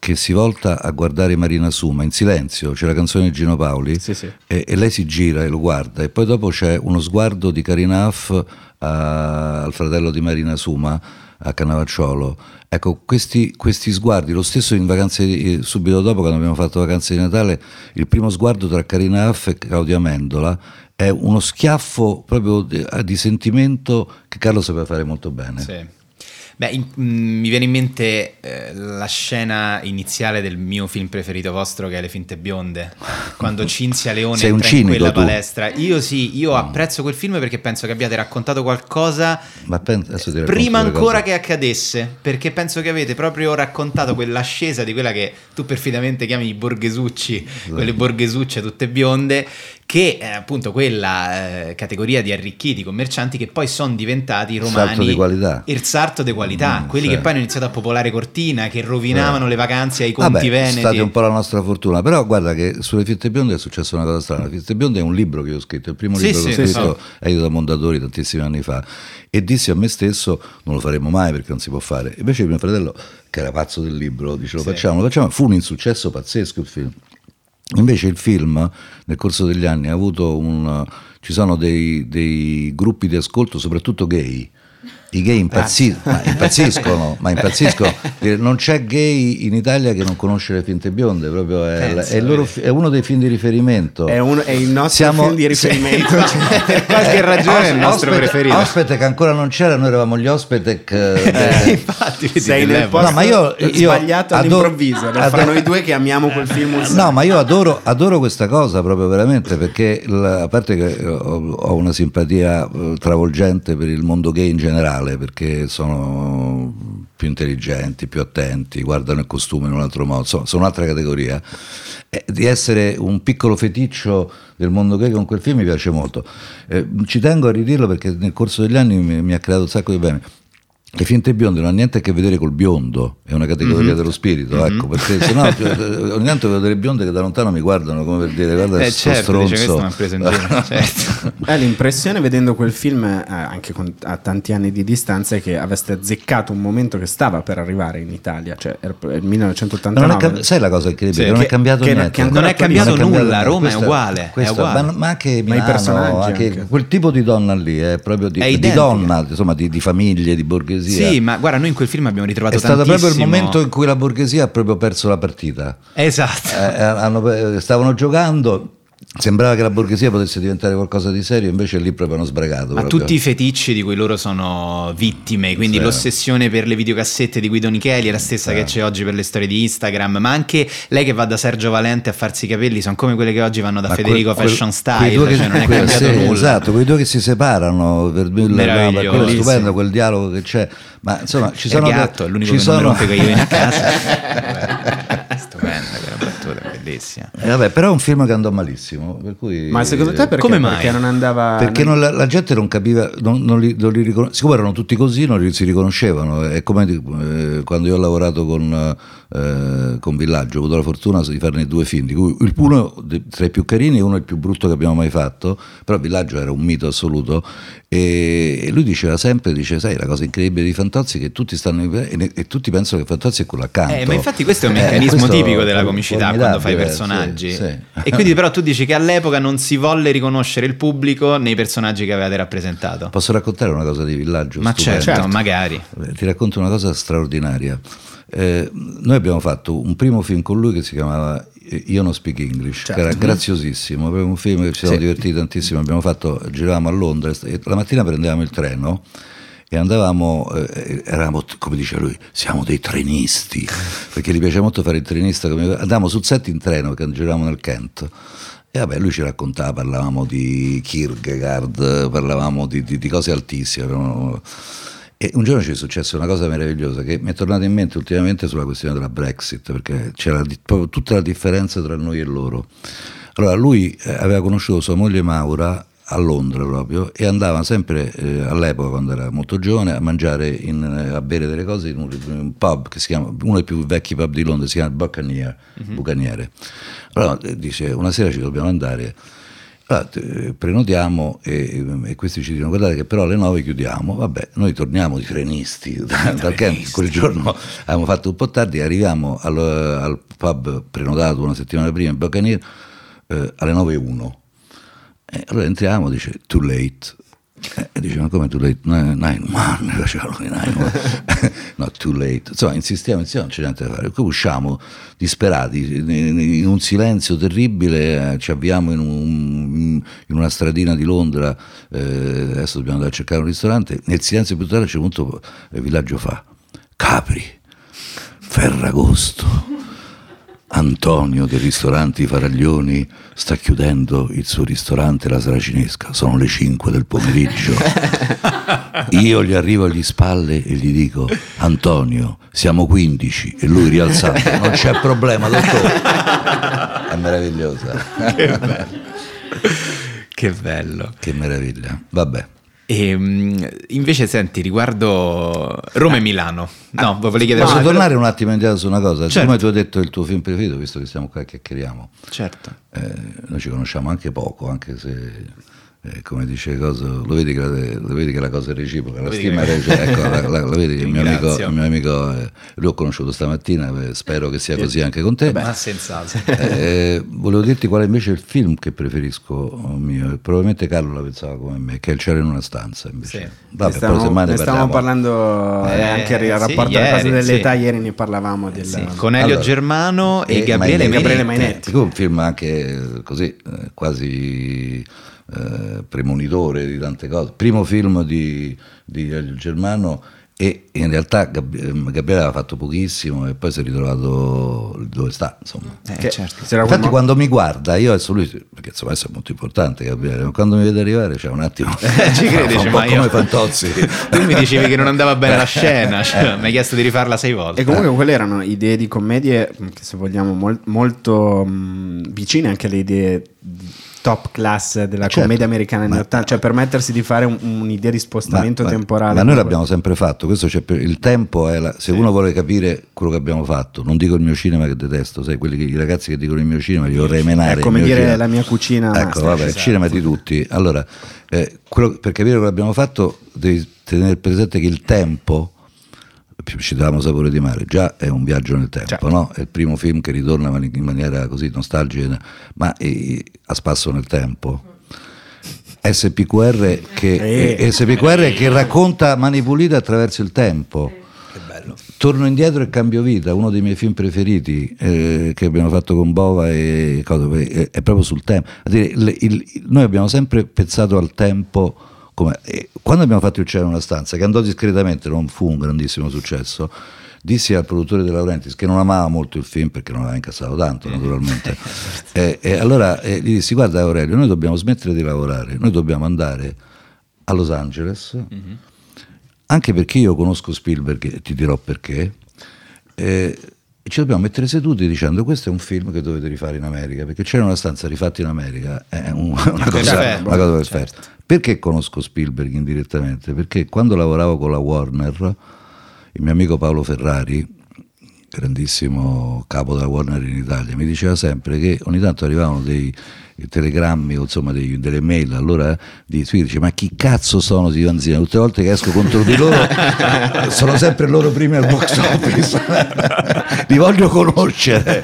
che si volta a guardare Marina Suma in silenzio, c'è la canzone di Gino Paoli sì, sì. E, e, lei si gira e lo guarda e poi dopo c'è uno sguardo di Karina Huff a, al fratello di Marina Suma a Cannavacciolo. Ecco, questi, questi, sguardi, lo stesso in vacanze, di, subito dopo quando abbiamo fatto vacanze di Natale, il primo sguardo tra Karina Huff e Claudia Mendola è uno schiaffo proprio di, di sentimento che Carlo sapeva fare molto bene. Sì. Beh, in, mh, mm, mi viene in mente eh, la scena iniziale del mio film preferito vostro che è Le finte bionde, quando Cinzia Leone Sei entra in quella tu. palestra. Io sì, io mm. apprezzo quel film perché penso che abbiate raccontato qualcosa penso, prima ancora che accadesse, perché penso che avete proprio raccontato quell'ascesa di quella che tu perfidamente chiami i borghesucci, esatto. quelle borghesucce tutte bionde, che è appunto quella eh, categoria di arricchiti commercianti che poi sono diventati romani salto di qualità. il sarto di qualità, mm, quelli sì. che poi hanno iniziato a popolare Cortina, che rovinavano sì. le vacanze ai conti Vabbè, veneti. È stata un po' la nostra fortuna, però guarda che sulle fitte bionde è successa una cosa strana. Le fitte bionde è un libro che ho scritto, il primo sì, libro sì, che ho scritto è Io da Mondadori tantissimi anni fa e dissi a me stesso non lo faremo mai perché non si può fare. Invece mio fratello, che era pazzo del libro, dice lo facciamo, lo facciamo, fu un insuccesso pazzesco il film. Invece il film nel corso degli anni ha avuto un... ci sono dei, dei gruppi di ascolto, soprattutto gay, i gay impazzi- ma impazziscono, ma impazziscono. Non c'è gay in Italia che non conosce le finte bionde, proprio è, Penso, è, loro, è uno dei film di riferimento. È, un, è il nostro Siamo, film di riferimento. Cioè, per qualche ragione è il nostro ospite, preferito. Ospite che ancora non c'era, noi eravamo gli Ospitec. Eh, eh, infatti, sei nel posto no, ma io, io sbagliato adoro, all'improvviso. Adoro, fra noi due che amiamo quel film. No, ma io adoro, adoro questa cosa proprio veramente perché la, a parte che ho, ho una simpatia eh, travolgente per il mondo gay in generale, perché sono sono più intelligenti, più attenti, guardano il costume in un altro modo, insomma, sono un'altra categoria. Eh, di essere un piccolo feticcio del mondo gay con quel film mi piace molto. Eh, ci tengo a ridirlo perché nel corso degli anni mi, mi ha creato un sacco di bene. Le finte bionde non hanno niente a che vedere col biondo, è una categoria mm-hmm. dello spirito, mm-hmm. ecco, perché sennò cioè, ogni tanto vedo delle bionde che da lontano mi guardano come per dire guarda eh, certo, stronzo. Dice, preso in giro, certo. eh, l'impressione vedendo quel film, eh, anche con, a tanti anni di distanza, è che aveste azzeccato un momento che stava per arrivare in Italia, cioè era il 1989. Cam- sai la cosa incredibile? Sì, non, che, è cambiato che, niente. Che non è cambiato non è cambiato nulla, Roma è uguale. Questo, è uguale. Ma, ma, anche Milano, ma anche, anche. quel tipo di donna lì è proprio di, è di donna, insomma di, di famiglie, di borghesia. Sì, ma guarda noi in quel film abbiamo ritrovato È stato proprio il momento in cui la borghesia ha proprio perso la partita. Esatto. Eh, hanno, stavano giocando Sembrava che la borghesia potesse diventare qualcosa di serio, invece lì proprio hanno sbragato. Ma proprio. tutti i feticci di cui loro sono vittime, quindi sì. l'ossessione per le videocassette di Guido Nicheli è la stessa sì. che c'è oggi per le storie di Instagram, ma anche lei che va da Sergio Valente a farsi i capelli sono come quelle che oggi vanno da ma Federico quel, Fashion Style, quel, cioè non è cambiato sì, nulla. Esatto, quei due che si separano, per me quello stupendo, quel dialogo che c'è, ma insomma ci sono... Il gatto, è l'unico ci che sono... non mi rompe io in casa. Bellissima. Eh, vabbè, però è un film che andò malissimo, per cui... Ma secondo te perché? Come mai? Perché non andava... Perché non, la, la, gente non capiva, non, non li, non li riconos- siccome erano tutti così non li si riconoscevano, è come eh, quando io ho lavorato con, eh, con Villaggio, ho avuto la fortuna di farne due film, di cui uno tra i più carini e uno il più brutto che abbiamo mai fatto, però Villaggio era un mito assoluto e lui diceva sempre, dice, sai, la cosa incredibile di Fantozzi è che tutti stanno e, e tutti pensano che Fantozzi è quello accanto. Eh, ma infatti questo è un eh, meccanismo eh, tipico della comicità quando fai personaggi. Sì, sì. E quindi però tu dici che all'epoca non si volle riconoscere il pubblico nei personaggi che avevate rappresentato. Posso raccontare una cosa di Villaggio? Ma certo, certo, magari. Ti racconto una cosa straordinaria. Eh, noi abbiamo fatto un primo film con lui che si chiamava io non speak English, certo. che era graziosissimo, aveva un film che ci siamo sì. divertiti tantissimo, abbiamo fatto, giravamo a Londra e la mattina prendevamo il treno e andavamo, eh, eravamo, come dice lui, siamo dei trenisti, perché gli piace molto fare il trenista, come, andavamo sul set in treno perché giravamo nel Kent. E vabbè, lui ci raccontava, parlavamo di Kierkegaard, parlavamo di, di, di cose altissime. No? E un giorno ci è successa una cosa meravigliosa che mi è tornata in mente ultimamente sulla questione della Brexit, perché c'era di, tutta la differenza tra noi e loro. Allora lui eh, aveva conosciuto sua moglie Maura a Londra proprio e andava sempre eh, all'epoca quando era molto giovane a mangiare in, a bere delle cose in un, in un, pub che si chiama uno dei più vecchi pub di Londra si chiama Buccaneer, mm-hmm. Bucaniere allora dice una sera ci dobbiamo andare allora, prenotiamo e, e, questi ci dicono guardate che però alle 9 chiudiamo, vabbè, noi torniamo di trenisti dal camp, quel giorno abbiamo fatto un po' tardi, arriviamo al, al pub prenotato una settimana prima in Buccaneer eh, alle 9.01. E allora entriamo, dice too late, e eh, dice ma come too late? Nine one, facevano nine one. no, too late. Insomma, insistiamo, insistiamo, non c'è niente da fare. Poi usciamo disperati, in un silenzio terribile, eh, ci avviamo in, un, in, una stradina di Londra, eh, adesso dobbiamo andare a cercare un ristorante, nel silenzio più totale c'è un punto, il villaggio fa, Capri, Ferragosto Antonio dei ristoranti Faraglioni sta chiudendo il suo ristorante La Saracinesca, sono le 5 del pomeriggio. Io gli arrivo agli spalle e gli dico Antonio, siamo 15 e lui rialzando, non c'è problema dottore. È meravigliosa. Che bello. Che bello. Che meraviglia. Vabbè. E, ehm, invece, senti, riguardo Roma e Milano, no, ah, volevi chiedere. Posso tornare un attimo indietro su una cosa? Certo. Come tu hai detto il tuo film preferito, visto che stiamo qua e chiacchieriamo. Certo. Eh, noi ci conosciamo anche poco, anche se eh, come dice Coso, lo vedi, che la, lo vedi che la cosa è reciproca, la stima è reciproca, ecco, la, la, la, vedi che il mio amico, il mio amico eh, lui ho conosciuto stamattina, eh, spero che sia così anche con te. Ma senz'altro. Eh, volevo dirti qual è invece il film che preferisco mio, probabilmente Carlo la pensava come me, che è Il cielo in una stanza invece. Sì. Vabbè, ne stiamo, ne stavamo parlando eh, anche al rapporto sì, alla cosa dell'età, sì. ieri ne parlavamo del, sì, con Elio allora, Germano e, e Gabriele, Mainetti. Gabriele Mainetti. Un film anche così, quasi eh, premonitore di tante cose. Primo film di, di Germano e in realtà Gabriele aveva fatto pochissimo e poi si è ritrovato dove sta insomma eh, certo. infatti quando... quando mi guarda io adesso lui perché insomma adesso è molto importante Gabriele quando mi vede arrivare c'è un attimo eh, ci credi un po' come io... Fantozzi tu mi dicevi che non andava bene la scena cioè, eh. mi hai chiesto di rifarla sei volte e comunque quelle erano idee di commedie che se vogliamo mol- molto mh, vicine anche alle idee top class della certo, commedia americana anni 80, cioè permettersi di fare un, un'idea di spostamento ma, temporale. Ma noi l'abbiamo sempre fatto, questo il tempo è la, se sì. uno vuole capire quello che abbiamo fatto, non dico il mio cinema che detesto, sai, quelli che, i ragazzi che dicono il mio cinema li vorrei menare. È come dire cinema. la mia cucina. Ecco, master, vabbè, esatto. il cinema di tutti. Allora, eh, quello, per capire quello che abbiamo fatto devi tenere presente che il tempo ci davamo sapore di mare, già è un viaggio nel tempo, certo. no? è il primo film che ritorna in maniera così nostalgica, ma è, a spasso nel tempo. SPQR che, eh. SPQR che racconta Mani Pulite attraverso il tempo. Torno indietro e cambio vita, uno dei miei film preferiti eh, che abbiamo fatto con Bova e, è, è proprio sul tempo. Il, il, noi abbiamo sempre pensato al tempo come, quando abbiamo fatto il cielo in una stanza, che andò discretamente, non fu un grandissimo successo, dissi al produttore De Laurentiis che non amava molto il film perché non aveva incassato tanto naturalmente e, e, allora eh, gli dissi guarda Aurelio noi dobbiamo smettere di lavorare noi dobbiamo andare a Los Angeles mm-hmm. anche perché io conosco Spielberg e ti dirò perché eh, e ci dobbiamo mettere seduti dicendo questo è un film che dovete rifare in America perché c'era una stanza rifatta in America è un, una, cosa, una cosa perfetta certo. Perché conosco Spielberg indirettamente? Perché quando lavoravo con la Warner, il mio amico Paolo Ferrari, grandissimo capo della Warner in Italia, mi diceva sempre che ogni tanto arrivavano dei telegrammi o insomma dei, delle mail allora di Twitter dice ma chi cazzo sono di Vanzina tutte le volte che esco contro di loro sono sempre loro primi al box office. Li voglio conoscere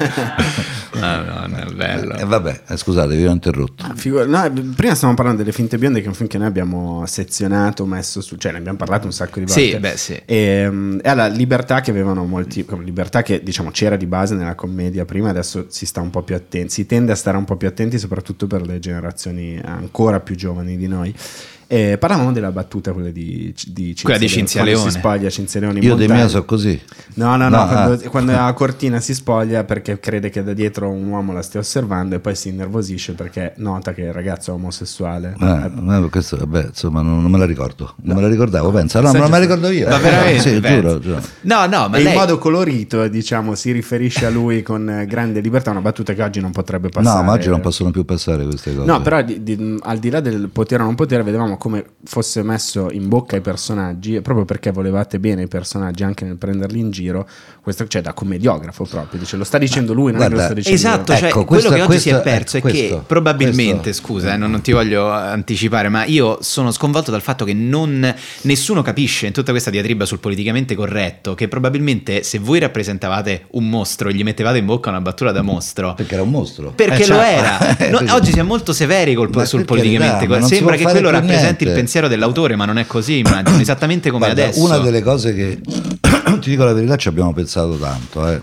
No, no, no, è bello. Eh, vabbè, eh, scusate, vi ho interrotto. Ah, figu- no, prima stavamo parlando delle finte bionde, che è un film che noi abbiamo sezionato, messo su, cioè ne abbiamo parlato un sacco di volte. Sì, beh, sì. E, um, e alla libertà che avevano molti, libertà che diciamo c'era di base nella commedia prima, adesso si sta un po' più attenti, si tende a stare un po' più attenti, soprattutto per le generazioni ancora più giovani di noi. Eh, parlavamo della battuta, quella di, di Quella di Cinzia quando Leone. si spoglia Cinzia Leone in Io di montagna. mia so così. No, no, no, No, quando, ah. quando la cortina si spoglia perché crede che da dietro un uomo la stia osservando e poi si innervosisce perché nota che il ragazzo è omosessuale. Eh, ma questo, vabbè, insomma, non, non me la ricordo. Non me la ricordavo, pensa. No, non me la ricordo io. Ma veramente? Sì, Penso. giuro, giuro. No, no, ma e lei... in modo colorito, diciamo, si riferisce a lui con eh, grande libertà, una battuta che oggi non potrebbe passare. No, ma oggi non possono più passare queste cose. No, però di- di- al di là del potere o non potere, vedevamo come fosse messo in bocca ai personaggi, e proprio perché volevate bene i personaggi anche nel prenderli in giro, questo cioè da commediografo proprio, dice, lo sta dicendo lui, non è che lo guarda, sta dicendo Esatto, io. cioè, Ecco, quello questo- che oggi si è questo- perso è questo- che probabilmente, questo- scusa, eh, non, non ti voglio anticipare, ma io sono sconvolto dal fatto che non, nessuno capisce in tutta questa diatriba sul politicamente corretto che probabilmente se voi rappresentavate un mostro e gli mettevate in bocca una battuta da mostro, Perché era un mostro. perché Eh, lo cioè, era. No, oggi si è molto severi col- sul politicamente corretto. Sembra che quello più rappresenti il pensiero dell'autore, ma non è così, immagino, esattamente come Guarda, adesso. Una delle cose che ti dico la verità, ci abbiamo pensato tanto. eh.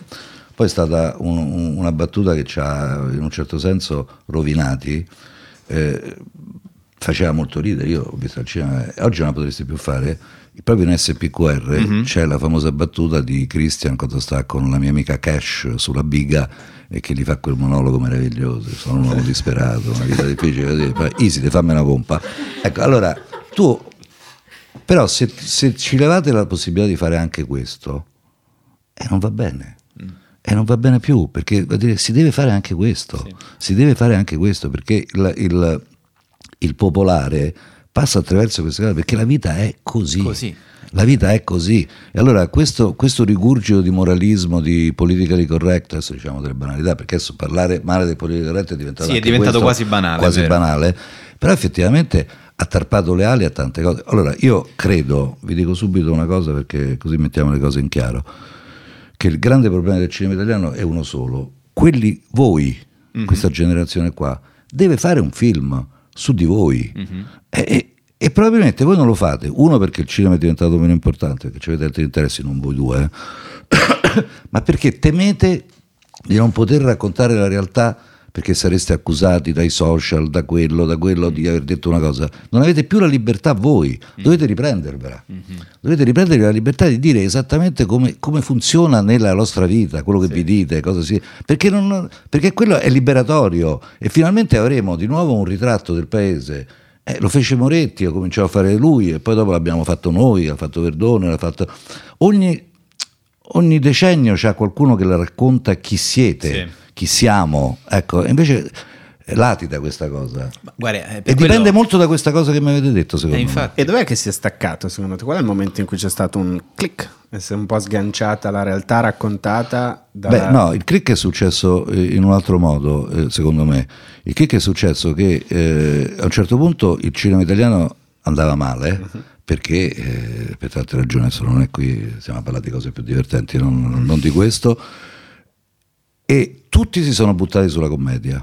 Poi è stata un- un- una battuta che ci ha in un certo senso rovinati. eh, faceva molto ridere. Io ho visto al cinema, e oggi non la potresti più fare. Proprio in SPQR Mhm. c'è la famosa battuta di Christian quando sta con la mia amica Cash sulla biga e che gli fa quel monologo meraviglioso. Sono un uomo disperato, una vita difficile. così. Poi, Easy, fammi una pompa. Ecco, allora tu però se, se ci levate la possibilità di fare anche questo, eh, non va bene. E non va bene più, perché dire, si deve fare anche questo. Si deve fare anche questo, perché il, il- il popolare passa attraverso queste cose, perché la vita è così. Così. La vita è così. E allora questo, questo rigurgito di moralismo, di politically correct, adesso diciamo delle banalità, perché adesso parlare male del politically correct è diventato, Sì, è diventato quasi banale, Quasi banale. Però effettivamente ha tarpato le ali a tante cose. Allora, io credo, vi dico subito una cosa perché così mettiamo le cose in chiaro, che il grande problema del cinema italiano è uno solo. Quelli, voi, Mhm. questa generazione qua, deve fare un film su di voi. Mhm. E, e- e probabilmente voi non lo fate. Uno perché il cinema è diventato meno importante, perché avete altri interessi, non voi due, eh. ma perché temete di non poter raccontare la realtà perché sareste accusati dai social, da quello, da quello di aver detto una cosa. Non avete più la libertà voi, dovete riprendervela. Dovete riprendervi la libertà di dire esattamente come, come funziona nella vostra vita, quello che vi dite, cosa si... Perché, non- perché quello è liberatorio e finalmente avremo di nuovo un ritratto del paese. Eh, lo fece Moretti, lo cominciò a fare lui e poi dopo l'abbiamo fatto noi, l'ha fatto Verdone, l'ha fatto... Ogni, ogni decennio c'è qualcuno che la racconta chi siete, Sì. Chi siamo, ecco, invece eh, latita questa cosa. Ma guarda, eh, E per dipende quello- molto da questa cosa che mi avete detto, Eh, secondo me. infatti. E dov'è che si è staccato secondo te? Qual è il momento in cui c'è stato un click e si è un po' sganciata la realtà raccontata da... Beh, no, il click è successo eh, in un altro modo, eh, secondo me. Il click è successo che eh, a un certo punto il cinema italiano andava male perché, eh, per tante ragioni, adesso non è qui, stiamo a parlare di cose più divertenti, non, non di questo, e tutti si sono buttati sulla commedia.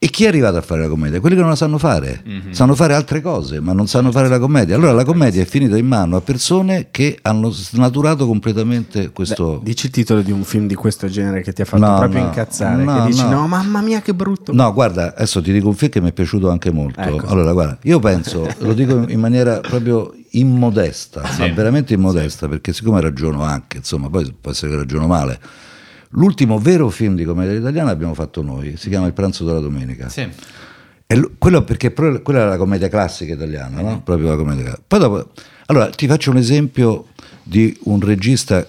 E chi è arrivato a fare la commedia? Quelli che non la sanno fare, sanno fare altre cose, ma non sanno fare la commedia. Allora la commedia è finita in mano a persone che hanno snaturato completamente questo. Beh, dici il titolo di un film di questo genere che ti ha fatto No, proprio no, incazzare, no, che dici no. no. mamma mia che brutto. No, guarda, adesso ti dico un film che mi è piaciuto anche molto. Ecco. Allora, guarda, io penso, lo dico in maniera proprio immodesta, ma veramente immodesta, perché siccome ragiono anche, insomma, poi può essere che ragiono male. L'ultimo vero film di commedia italiana l'abbiamo fatto noi, si chiama Il pranzo della domenica. Sì. E quello perché quella era la commedia classica italiana, no? Proprio la commedia dopo, allora ti faccio un esempio di un regista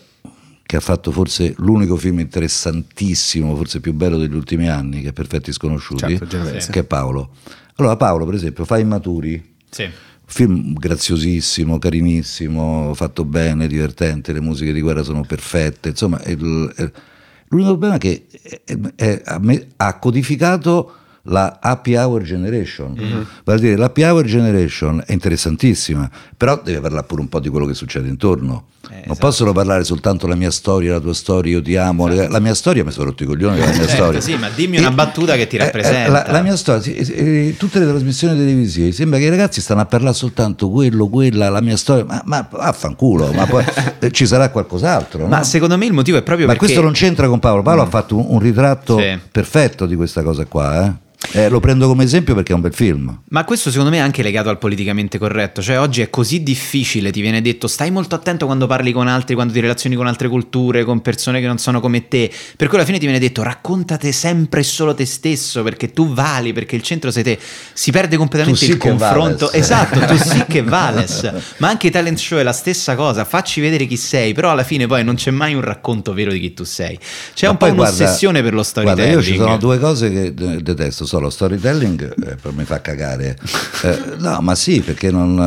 che ha fatto forse l'unico film interessantissimo, forse più bello degli ultimi anni, che è Perfetti Sconosciuti, Certo, che è Paolo. Allora Paolo, per esempio, fa Immaturi, Sì. film graziosissimo, carinissimo, fatto bene, divertente, le musiche di guerra sono perfette, insomma, il- il- l'unico problema è che è- è- ha me- ha codificato la happy hour generation, vale a dire l'happy hour generation è interessantissima, però deve parlare pure un po' di quello che succede intorno. Non esatto. possono parlare soltanto la mia storia, la tua storia, io ti amo. La mia storia mi sono rotto i coglioni della mia Certo, storia. sì, ma dimmi una battuta che ti eh, eh, rappresenta. La, la mia storia, tutte le trasmissioni televisive, sembra che i ragazzi stanno a parlare soltanto quello, quella, la mia storia, ma, ma affanculo, ma poi ci sarà qualcos'altro. Ma no? secondo me il motivo è proprio Ma perché... questo non c'entra con Paolo. Paolo ha fatto un, un ritratto Sì. perfetto di questa cosa qua. eh. Eh, lo prendo come esempio perché è un bel film. Ma questo secondo me è anche legato al politicamente corretto, cioè oggi è così difficile, ti viene detto stai molto attento quando parli con altri, quando ti relazioni con altre culture, con persone che non sono come te, per cui alla fine ti viene detto raccontate sempre solo te stesso perché tu vali, perché il centro sei te, si perde completamente Tu sì il che confronto, esatto, tu sì che vales, ma anche i talent show è la stessa cosa, facci vedere chi sei, però alla fine poi non c'è mai un racconto vero di chi tu sei, c'è Ma un po' guarda- un'ossessione per lo storytelling. Guarda, io ci sono due cose che de- detesto. So, lo storytelling eh, per me fa cagare. Eh, no, ma sì, perché non.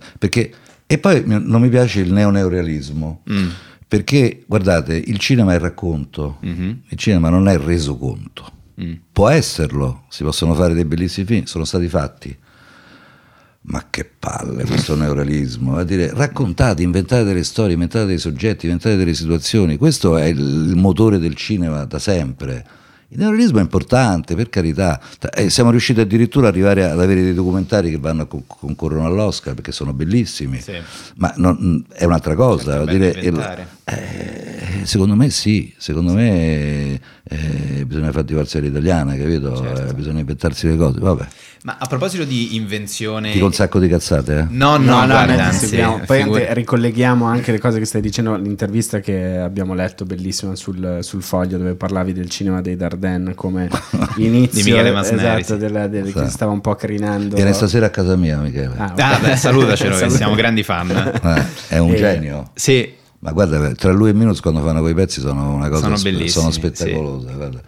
eh, perché, e poi mi- non mi piace il neo-neorealismo. Mm. Perché, guardate, il cinema è racconto, Mhm. il cinema non è resoconto. Mm. Può esserlo, si possono fare dei bellissimi film, sono stati fatti. Ma che palle questo neorealismo, a dire raccontate, inventate delle storie, inventate dei soggetti, inventate delle situazioni, questo è il, il motore del cinema da sempre. Il neorealismo è importante, per carità, eh, siamo riusciti addirittura ad arrivare ad avere dei documentari che vanno concorrono all'Oscar perché sono bellissimi, Sì. ma non- è un'altra cosa. Certo, dire, il-. Eh, secondo me sì, secondo me eh, bisogna fare diversa l'italiana, capito? Certo. Eh, bisogna inventarsi le cose, vabbè. Ma a proposito di invenzione... Dico un sacco di cazzate, eh? No, no, guarda, no, anzi, poi anche ricolleghiamo anche le cose che stai dicendo, l'intervista che abbiamo letto bellissima sul, sul foglio dove parlavi del cinema dei Dardenne come inizio Di Michele Masneri, esatto, sì. della- del- che Sì. stava un po' crinando. Viene stasera a casa mia, Michele. Ah, ok. Ah, beh, salutacelo, che siamo grandi fan. Eh, è un Eh, genio. Sì, Ma guarda, tra lui e Minus quando fanno quei pezzi sono una cosa Sono sono spettacolose. guarda.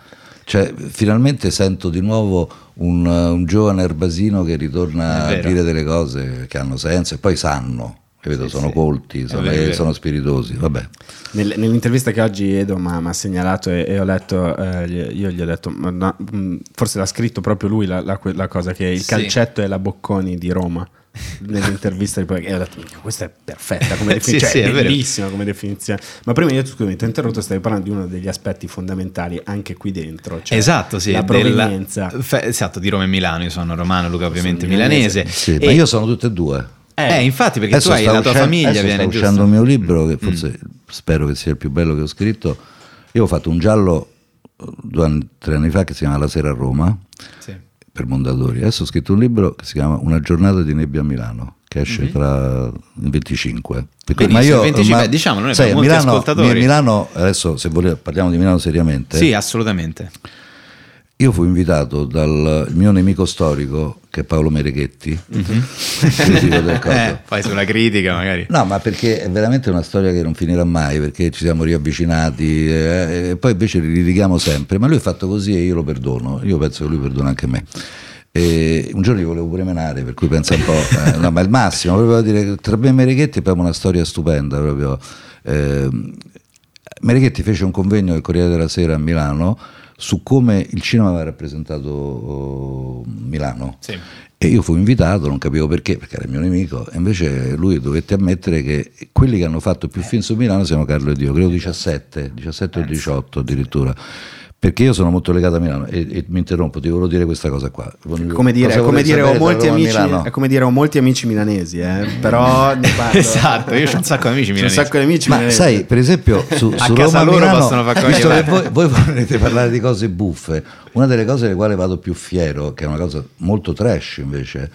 Cioè, finalmente sento di nuovo un, un giovane Erbasino che ritorna a dire delle cose che hanno senso e poi sanno, capito? Sì, sono sì. colti, sono, vero, sono spiritosi. Vabbè. Nel- nell'intervista che oggi Edo mi ha segnalato e, e ho letto, eh, io gli ho detto, ma no, forse l'ha scritto proprio lui la, la- la cosa che il Sì. calcetto è la Bocconi di Roma. Nell'intervista di poi, e ho detto, "Minchia, questa è perfetta come Sì, definizione, sì, cioè, è vero. bellissima come definizione. Ma prima io scusami, ti ho interrotto, stavi parlando di uno degli aspetti fondamentali anche qui dentro, cioè esatto, sì. la della- provenienza. fe- esatto, di Roma e Milano. Io sono romano, Luca ovviamente Sono milanese. Sì, E- ma io sono tutte e due. Eh, infatti, perché tu hai la tua uscendo- famiglia, viene sta giusto? Mm. uscendo il mio libro, che forse spero che sia il più bello che ho scritto. Io ho fatto un giallo eh, due anni, tre anni fa che si chiama La sera a Roma Sì. Per Mondadori. Adesso ho scritto un libro che si chiama Una giornata di nebbia a Milano, che esce tra il 25. Perché- Mhm. Benissimo, il 25, diciamolo, noi sai, abbiamo Milano, ascoltatori. Milano, adesso se volete, parliamo di Milano seriamente. Sì, assolutamente. Io fui invitato dal mio nemico storico, che è Paolo Mereghetti, critico del coso. Eh, fai sulla critica magari. No, ma perché è veramente una storia che non finirà mai, perché ci siamo riavvicinati eh, e poi invece litighiamo sempre, ma lui è fatto così e io lo perdono, io penso che lui perdona anche me. E un giorno gli volevo pure menare, per cui pensa un po', eh, no, ma è il massimo, proprio dire che tra me e Mereghetti è proprio una storia stupenda, proprio. Ehm, Mereghetti fece un convegno del Corriere della Sera a Milano su come il cinema aveva rappresentato oh, Milano. Sì. E io fui invitato, non capivo perché, perché era il mio nemico, e invece lui dovette ammettere che quelli che hanno fatto più film su Milano siamo Carlo ed io, credo 17, 17 o 18 addirittura. Perché io sono molto legato a Milano e, e mi interrompo, ti volevo dire questa cosa qua. Come dire, Cosa è come dire, ho molti amici, è come dire ho molti amici milanesi, eh, però ne parlo. Esatto, io ho un sacco di amici C'ho un milanesi. sacco di amici Ma milanesi. sai, per esempio, su, A su casa Roma loro Milano, possono far visto gli che voi, voi volete parlare di cose buffe, una delle cose delle quali vado più fiero, che è una cosa molto trash invece,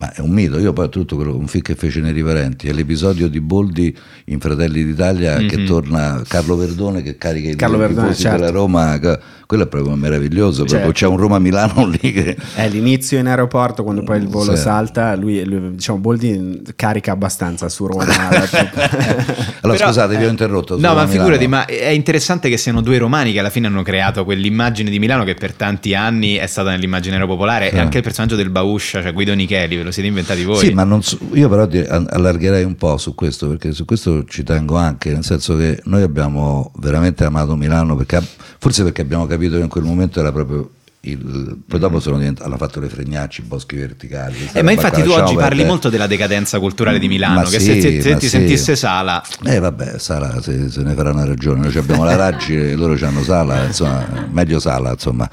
ma è un mito, io poi tutto quello, un film che fece nei riverenti, è l'episodio di Boldi in Fratelli d'Italia che torna Carlo Verdone che carica i Carlo Verdone, certo. della Roma, quello è proprio meraviglioso, proprio Certo. c'è un Roma-Milano lì che... È l'inizio in aeroporto quando poi il volo Sì. salta, lui, lui, diciamo Boldi carica abbastanza su Roma. Allora Però- scusate, vi ho interrotto. su No, ma figurati, ma è interessante che siano due romani che alla fine hanno creato quell'immagine di Milano che per tanti anni è stata nell'immaginario popolare e anche il personaggio del Bauscia, cioè Guido Nicheli, ve lo siete inventati voi. Sì, ma non so- io però allargherei un po' su questo, perché su questo ci tengo anche, nel senso che noi abbiamo veramente amato Milano, perché, forse perché abbiamo capito che in quel momento era proprio il, poi dopo sono diventato, hanno fatto le fregnacci, i boschi verticali. Eh, ma infatti tu oggi parli perdere. molto della decadenza culturale di Milano, Ma che sì, se, se- ti sì. sentisse Sala... Eh vabbè, Sala se, se ne farà una ragione, noi abbiamo la Raggi e loro hanno Sala, insomma, meglio Sala, insomma.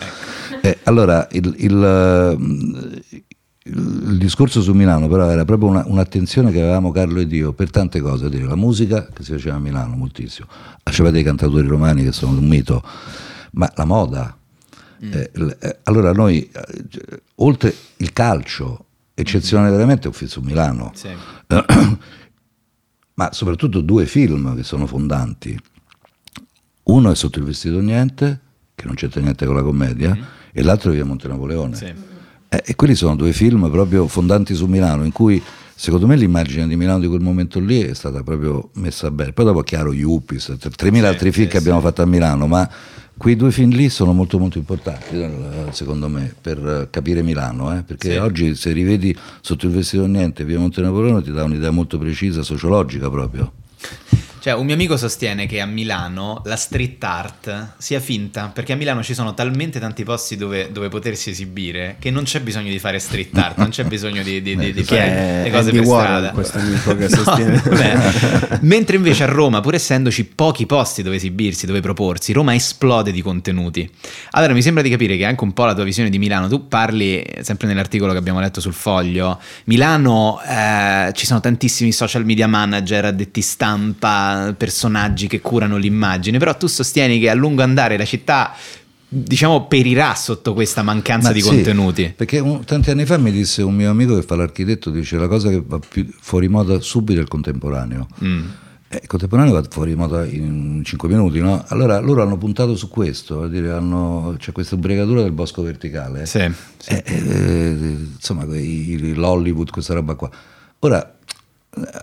Eh, allora, il, il, eh, il discorso su Milano però era proprio una- un'attenzione che avevamo Carlo ed io per tante cose, dire, la musica che si faceva a Milano moltissimo, c'aveva dei cantatori romani che sono un mito, ma la moda, Eh, l- eh, allora noi, eh, oltre il calcio, eccezionale veramente è un film su Milano, Sì. ma soprattutto due film che sono fondanti. Uno è Sotto il vestito niente, che non c'entra niente con la commedia, e l'altro è Via Monte Napoleone. Sì. Eh, e quelli sono due film proprio fondanti su Milano, in cui secondo me l'immagine di Milano di quel momento lì è stata proprio messa bene. Poi dopo, chiaro, Yuppies, 3.000 altri film che abbiamo fatto a Milano, ma quei due film lì sono molto molto importanti, eh, secondo me, per capire Milano, eh, perché Sì. oggi se rivedi Sotto il vestito niente, Via Monte Napoleone ti dà un'idea molto precisa, sociologica proprio. Cioè, un mio amico sostiene che a Milano la street art sia finta, perché a Milano ci sono talmente tanti posti dove, dove potersi esibire che non c'è bisogno di fare street art, non c'è bisogno di, di- di- di fare le cose Andy per Warhol, strada. questo amico che No, sostiene. vabbè. Mentre invece a Roma, pur essendoci pochi posti dove esibirsi, dove proporsi, Roma esplode di contenuti. Allora mi sembra di capire che anche un po' la tua visione di Milano, tu parli, sempre nell'articolo che abbiamo letto sul foglio, Milano eh, ci sono tantissimi social media manager, addetti stampa, personaggi che curano l'immagine, però tu sostieni che a lungo andare la città, diciamo, perirà sotto questa mancanza Ma di sì, contenuti. Perché un- tanti anni fa mi disse un mio amico che fa l'architetto, dice la cosa che va più fuori moda subito è il contemporaneo. Mm. Eh, il contemporaneo va fuori moda in 5 minuti, no? Allora loro hanno puntato su questo, dire, hanno- c'è questa ubriacatura del bosco verticale. Sì, sì. Eh, eh, insomma, quei- l'Hollywood, questa roba qua. Ora,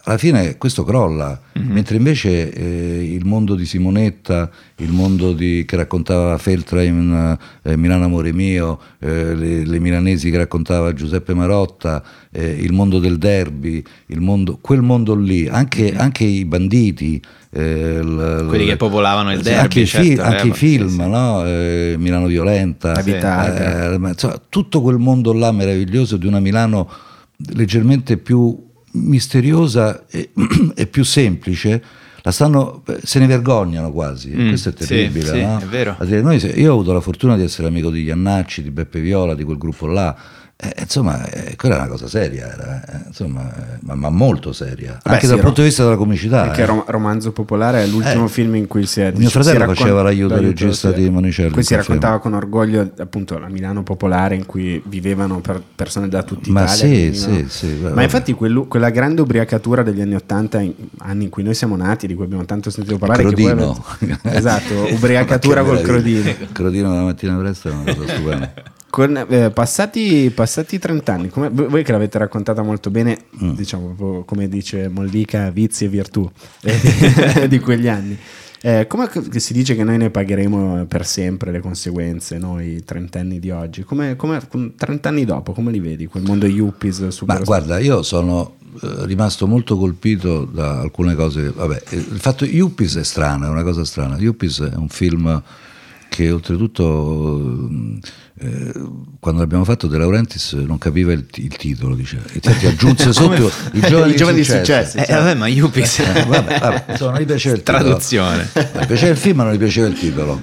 alla fine questo crolla, Mhm. mentre invece eh, il mondo di Simonetta, il mondo di- che raccontava Feltra in eh, Milano Amore Mio, eh, le, le milanesi che raccontava Giuseppe Marotta, eh, il mondo del derby, il mondo, quel mondo lì, anche, anche i banditi. eh, l-. Quelli l- che popolavano il sì, derby, anche, i fi- certo, anche i eh, film, sì, sì. no? Eh, Milano Violenta, eh, ma insomma, tutto quel mondo là meraviglioso di una Milano leggermente più misteriosa e, e più semplice, la stanno, se ne vergognano quasi, Mm, questo è sì, terribile. sì, no? è vero. Noi io ho avuto la fortuna di essere amico di Iannacci, di Beppe Viola, di quel gruppo là. Eh, insomma, eh, quella è una cosa seria, era, eh, insomma, eh, ma, ma molto seria, Beh, anche sì, dal ro- punto di vista della comicità. Perché eh. Rom- Romanzo Popolare è l'ultimo Eh. film in cui si è Mio fratello si raccon- faceva l'aiuto l'aiuto, regista di Monicelli, Qui si raccontava con orgoglio appunto la Milano popolare in cui vivevano per persone da tutta Ma Italia. sì, che venivano- sì, sì, Ma infatti quello- quella grande ubriacatura degli anni Ottanta, anni in cui noi siamo nati, di cui abbiamo tanto sentito parlare, che voi Crodino. avete- esatto, ubriacatura Ma che col crodino. Il Crodino la mattina presto è una cosa stupenda. Con, eh, passati, passati 30 anni, come- voi che l'avete raccontata molto bene, Mm. diciamo come dice Mollica, vizi e virtù eh, di quegli anni. Eh, come che si dice che noi ne pagheremo per sempre le conseguenze, noi trentenni di oggi? Come, come, con 30 anni dopo, come li vedi? Quel mondo yuppies super Ma guarda, io sono eh, rimasto molto colpito da alcune cose. Vabbè, eh, il fatto Yuppies è strano, è una cosa strana. Yuppies è un film che oltretutto eh, quando l'abbiamo fatto De Laurentiis non capiva il, il titolo, dice. E infatti aggiunse sotto i giovani, I giovani di successo. successi. Eh, vabbè, ma Yuppies. Eh, vabbè, vabbè, insomma, non gli piaceva il titolo. Traduzione. Mi piaceva il film, ma non gli piaceva il titolo.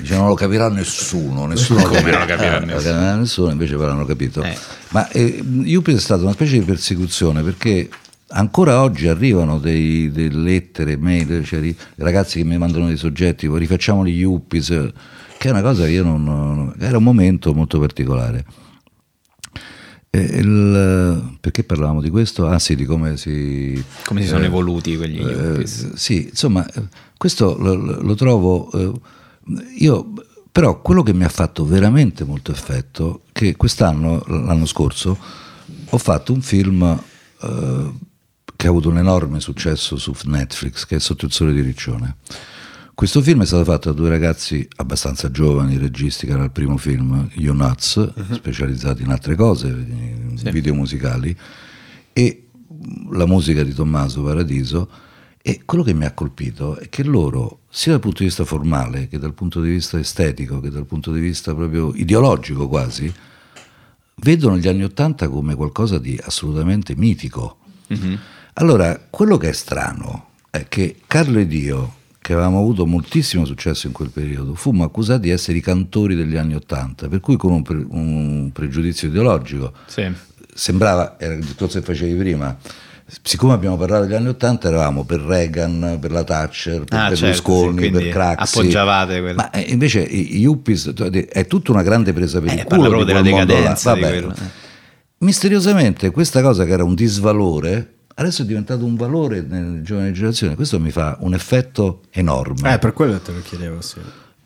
Dice, non lo capirà nessuno. nessuno Come lo capirà Eh, nessuno? nessuno, invece poi l'hanno capito. Eh. Ma eh, Yuppies è stata una specie di persecuzione perché ancora oggi arrivano dei- delle lettere, mail, cioè ragazzi che mi mandano dei soggetti, rifacciamo gli Yuppies, eh, che è una cosa che io non, Era un momento molto particolare. Il- perché parlavamo di questo? Ah sì, di come si... Come si sono eh, evoluti quegli eh, Yuppies. sì, insomma, eh, questo lo, lo trovo. eh, io, però, quello che mi ha fatto veramente molto effetto, che quest'anno, l'anno scorso, ho fatto un film eh, che ha avuto un enorme successo su Netflix, che è Sotto il sole di Riccione. Questo film è stato fatto da due ragazzi abbastanza giovani, registi, che era il primo film, You Nuts, specializzati in altre cose, in Sì. video musicali, e la musica di Tommaso Paradiso. E quello che mi ha colpito è che loro, sia dal punto di vista formale, che dal punto di vista estetico, che dal punto di vista proprio ideologico quasi, vedono gli anni Ottanta come qualcosa di assolutamente mitico. Mhm. Allora, quello che è strano è che Carlo ed io, che avevamo avuto moltissimo successo in quel periodo, fummo accusati di essere i cantori degli anni Ottanta, per cui con un, pre- un pregiudizio ideologico Sì. sembrava, era il discorso che facevi prima, siccome abbiamo parlato degli anni Ottanta, eravamo per Reagan, per la Thatcher, per Ah, certo, Berlusconi, sì, quindi per Craxi. appoggiavate quello. Ma eh, invece i Yuppies è tutta una grande presa per Eh, il culo di proprio della decadenza Vabbè. Misteriosamente questa cosa che era un disvalore adesso è diventato un valore nelle giovani generazioni. Questo mi fa un effetto enorme. Eh, per quello te lo chiedevo, sì.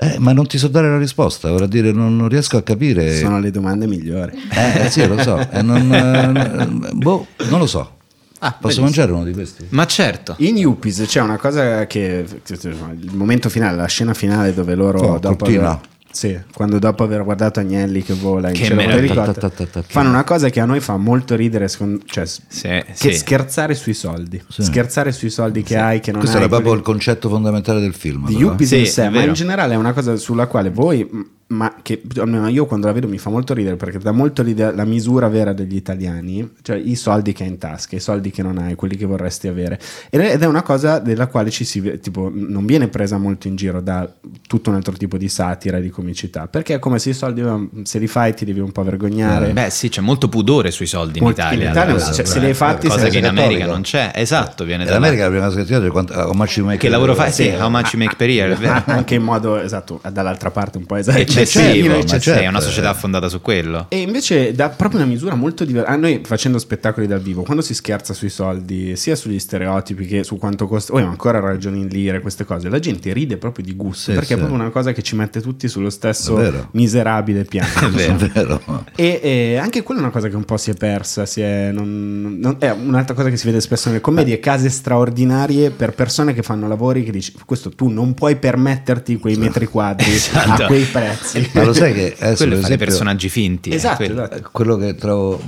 Eh, ma non ti so dare la risposta, vorrà dire non, non riesco a capire. Sono le domande migliori. Eh, sì, lo so, e non, eh, boh, non lo so. Ah, Posso mangiare uno di questi? Ma certo. In Yuppies c'è una cosa che il momento finale, la scena finale dove loro Oh, dopo cortina. aver, sì, quando dopo aver guardato Agnelli che vola in Che cielo con meraviglia. l'elicottero, Ta, ta, ta, ta, ta. fanno una cosa che a noi fa molto ridere, secondo- cioè, Sì, che sì. scherzare sui soldi, scherzare sui soldi che hai, che non Questo hai. era proprio quelli- il concetto fondamentale del film. di. Yuppies Sì, in sé, ma in generale è una cosa sulla quale voi, ma che almeno io quando la vedo mi fa molto ridere perché dà molto l'idea- la misura vera degli italiani, cioè i soldi che hai in tasca, i soldi che non hai, quelli che vorresti avere. Ed è una cosa della quale ci si, tipo, non viene presa molto in giro da tutto un altro tipo di satira e di comicità, perché è come se i soldi, se li fai ti devi un po' vergognare. Beh, sì, c'è molto pudore sui soldi in Molto- Italia. in Italia, adesso. cioè, se li hai fatti, cosa che in. America non c'è. Esatto, viene In da America la prima cosa che ti dice è quanto, how much you make Che lavoro fai? Sì, Eh, how much you make per year, anche in modo esatto, dall'altra parte un po' esatto. Eccessivo, ma certo. sì, è una società fondata su quello. E invece dà proprio una misura molto diversa. A noi facendo spettacoli dal vivo, quando si scherza sui soldi, sia sugli stereotipi che su quanto costa, oh, ma ancora ragioni in lire, queste cose, la gente ride proprio di gusto Sì, perché sì. è proprio una cosa che ci mette tutti sullo stesso miserabile piano. È vero. È vero. E, e anche quella è una cosa che un po' si è persa. Si è, non- non- è un'altra cosa che si vede spesso nelle commedie: case straordinarie per persone che fanno lavori che dici, questo tu non puoi permetterti quei metri quadri Esatto. a quei prezzi. Ma lo sai che adesso, Quello esempio, personaggi finti. eh, Esatto, quello. esatto. Eh, quello che trovo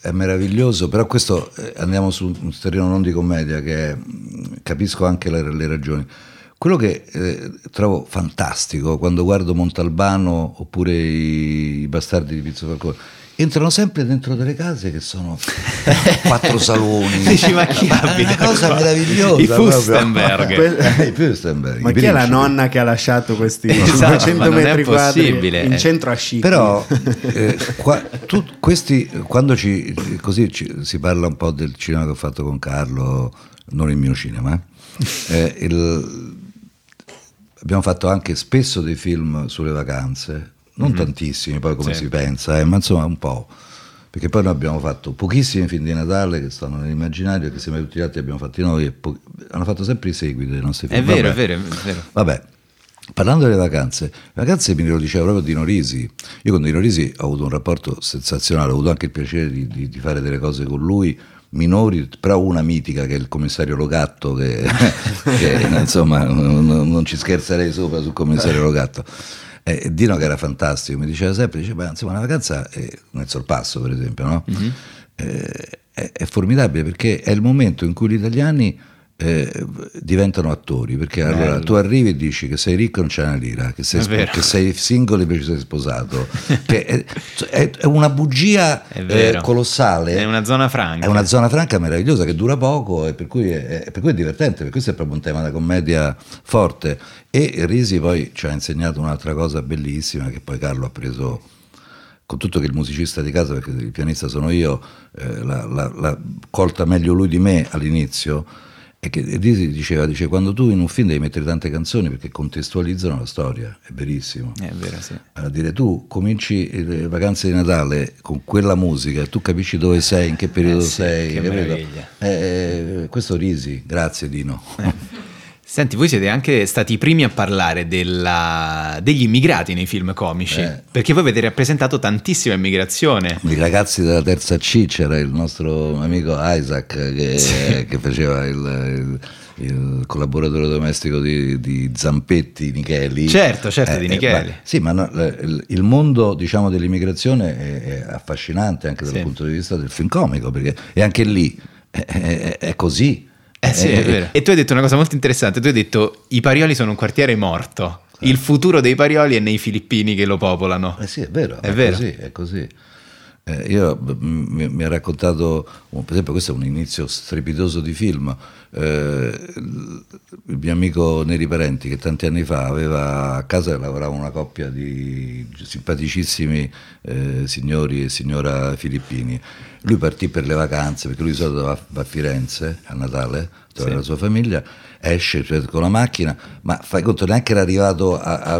è meraviglioso, però questo eh, andiamo su un terreno non di commedia, che è- capisco anche le, le ragioni. Quello che eh, trovo fantastico quando guardo Montalbano oppure i, i bastardi di Pizzo Falcone. Entrano sempre dentro delle case che sono quattro saloni. Dici, ma chi è una cosa qua? meravigliosa. I. Fustenberg. Eh, I Fustenberg, Ma i chi è la nonna che ha lasciato questi Esatto, 500 ma non è metri quadri in centro a Scicli? Però eh, qua- tu- questi, quando ci, così ci- si parla un po' del cinema che ho fatto con Carlo, non il mio cinema, eh, il- abbiamo fatto anche spesso dei film sulle vacanze, non tantissimi poi come Sì. si pensa, eh, ma insomma un po'. Perché poi noi abbiamo fatto pochissimi film di Natale che stanno nell'immaginario, che sembra tutti gli altri abbiamo fatti noi, e po- hanno fatto sempre i seguiti dei nostri film. È vero, è Vabbè. vero, è vero. Vabbè, parlando delle vacanze, le vacanze mi lo diceva proprio Dino Risi. Io con Dino Risi ho avuto un rapporto sensazionale, ho avuto anche il piacere di, di- di fare delle cose con lui minori, però una mitica che è il commissario Logatto, che, che, insomma non, non ci scherzerei sopra sul commissario Logatto. E Dino che era fantastico, mi diceva sempre, diceva, "Beh, insomma una vacanza è nel sorpasso per esempio, no? Eh, è, è formidabile perché è il momento in cui gli italiani eh, diventano attori perché allora tu arrivi e dici che sei ricco e non c'è una lira che sei, vero. che sei single e invece sei sposato che è, è- è una bugia È eh, colossale È una zona franca. è una zona franca meravigliosa che dura poco e per cui è, per cui è divertente, per questo è proprio un tema da commedia forte. E Risi poi ci ha insegnato un'altra cosa bellissima che poi Carlo ha preso con tutto che il musicista di casa, perché il pianista sono io, eh, l'ha, l'ha- l'ha colta meglio lui di me all'inizio. E che Risi diceva, dice, quando tu in un film devi mettere tante canzoni perché contestualizzano la storia, è verissimo. È vero, sì. A dire tu cominci le vacanze di Natale con quella musica, tu capisci dove sei, in che periodo Eh sì, sei. che. Eh, eh, questo Risi, grazie Dino. Senti, voi siete anche stati i primi a parlare della- degli immigrati nei film comici, Eh. perché voi avete rappresentato tantissima immigrazione. I ragazzi della terza C c'era il nostro amico Isaac che, che faceva il, il- il collaboratore domestico di, di Zampetti, Micheli. Certo, certo, di eh, Micheli. ma- sì, ma no, il, mondo diciamo, dell'immigrazione è, è affascinante anche dal Sì. punto di vista del film comico, perché e anche lì è, è- è così. Eh sì, è vero. E tu hai detto una cosa molto interessante, tu hai detto i Parioli sono un quartiere morto, il futuro dei Parioli è nei filippini che lo popolano. Eh sì, è vero, È è, vero. così, è così. Eh, io mi, mi ha raccontato, per esempio questo è un inizio strepitoso di film, eh, il mio amico Neri Parenti che tanti anni fa aveva a casa lavorava una coppia di simpaticissimi eh, signori e signora filippini. Lui partì per le vacanze perché lui di solito va a Firenze a Natale, trovare sì. la sua famiglia, esce cioè, con la macchina, ma fai conto neanche era arrivato a, a,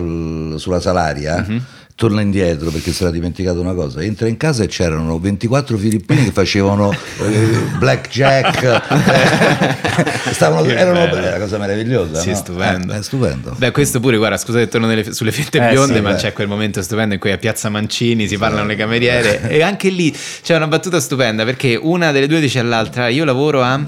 sulla Salaria. Uh-huh torna indietro perché si era dimenticato una cosa, entra in casa e c'erano 24 filippini che facevano eh, blackjack, eh, stavano, erano una cosa meravigliosa. Sì, no? stupendo. Eh, stupendo. Beh, questo pure, guarda, scusate, torno nelle, sulle fette eh, bionde, sì, ma beh. c'è quel momento stupendo in cui a Piazza Mancini si parlano le cameriere e anche lì c'è una battuta stupenda perché una delle due dice all'altra, io lavoro a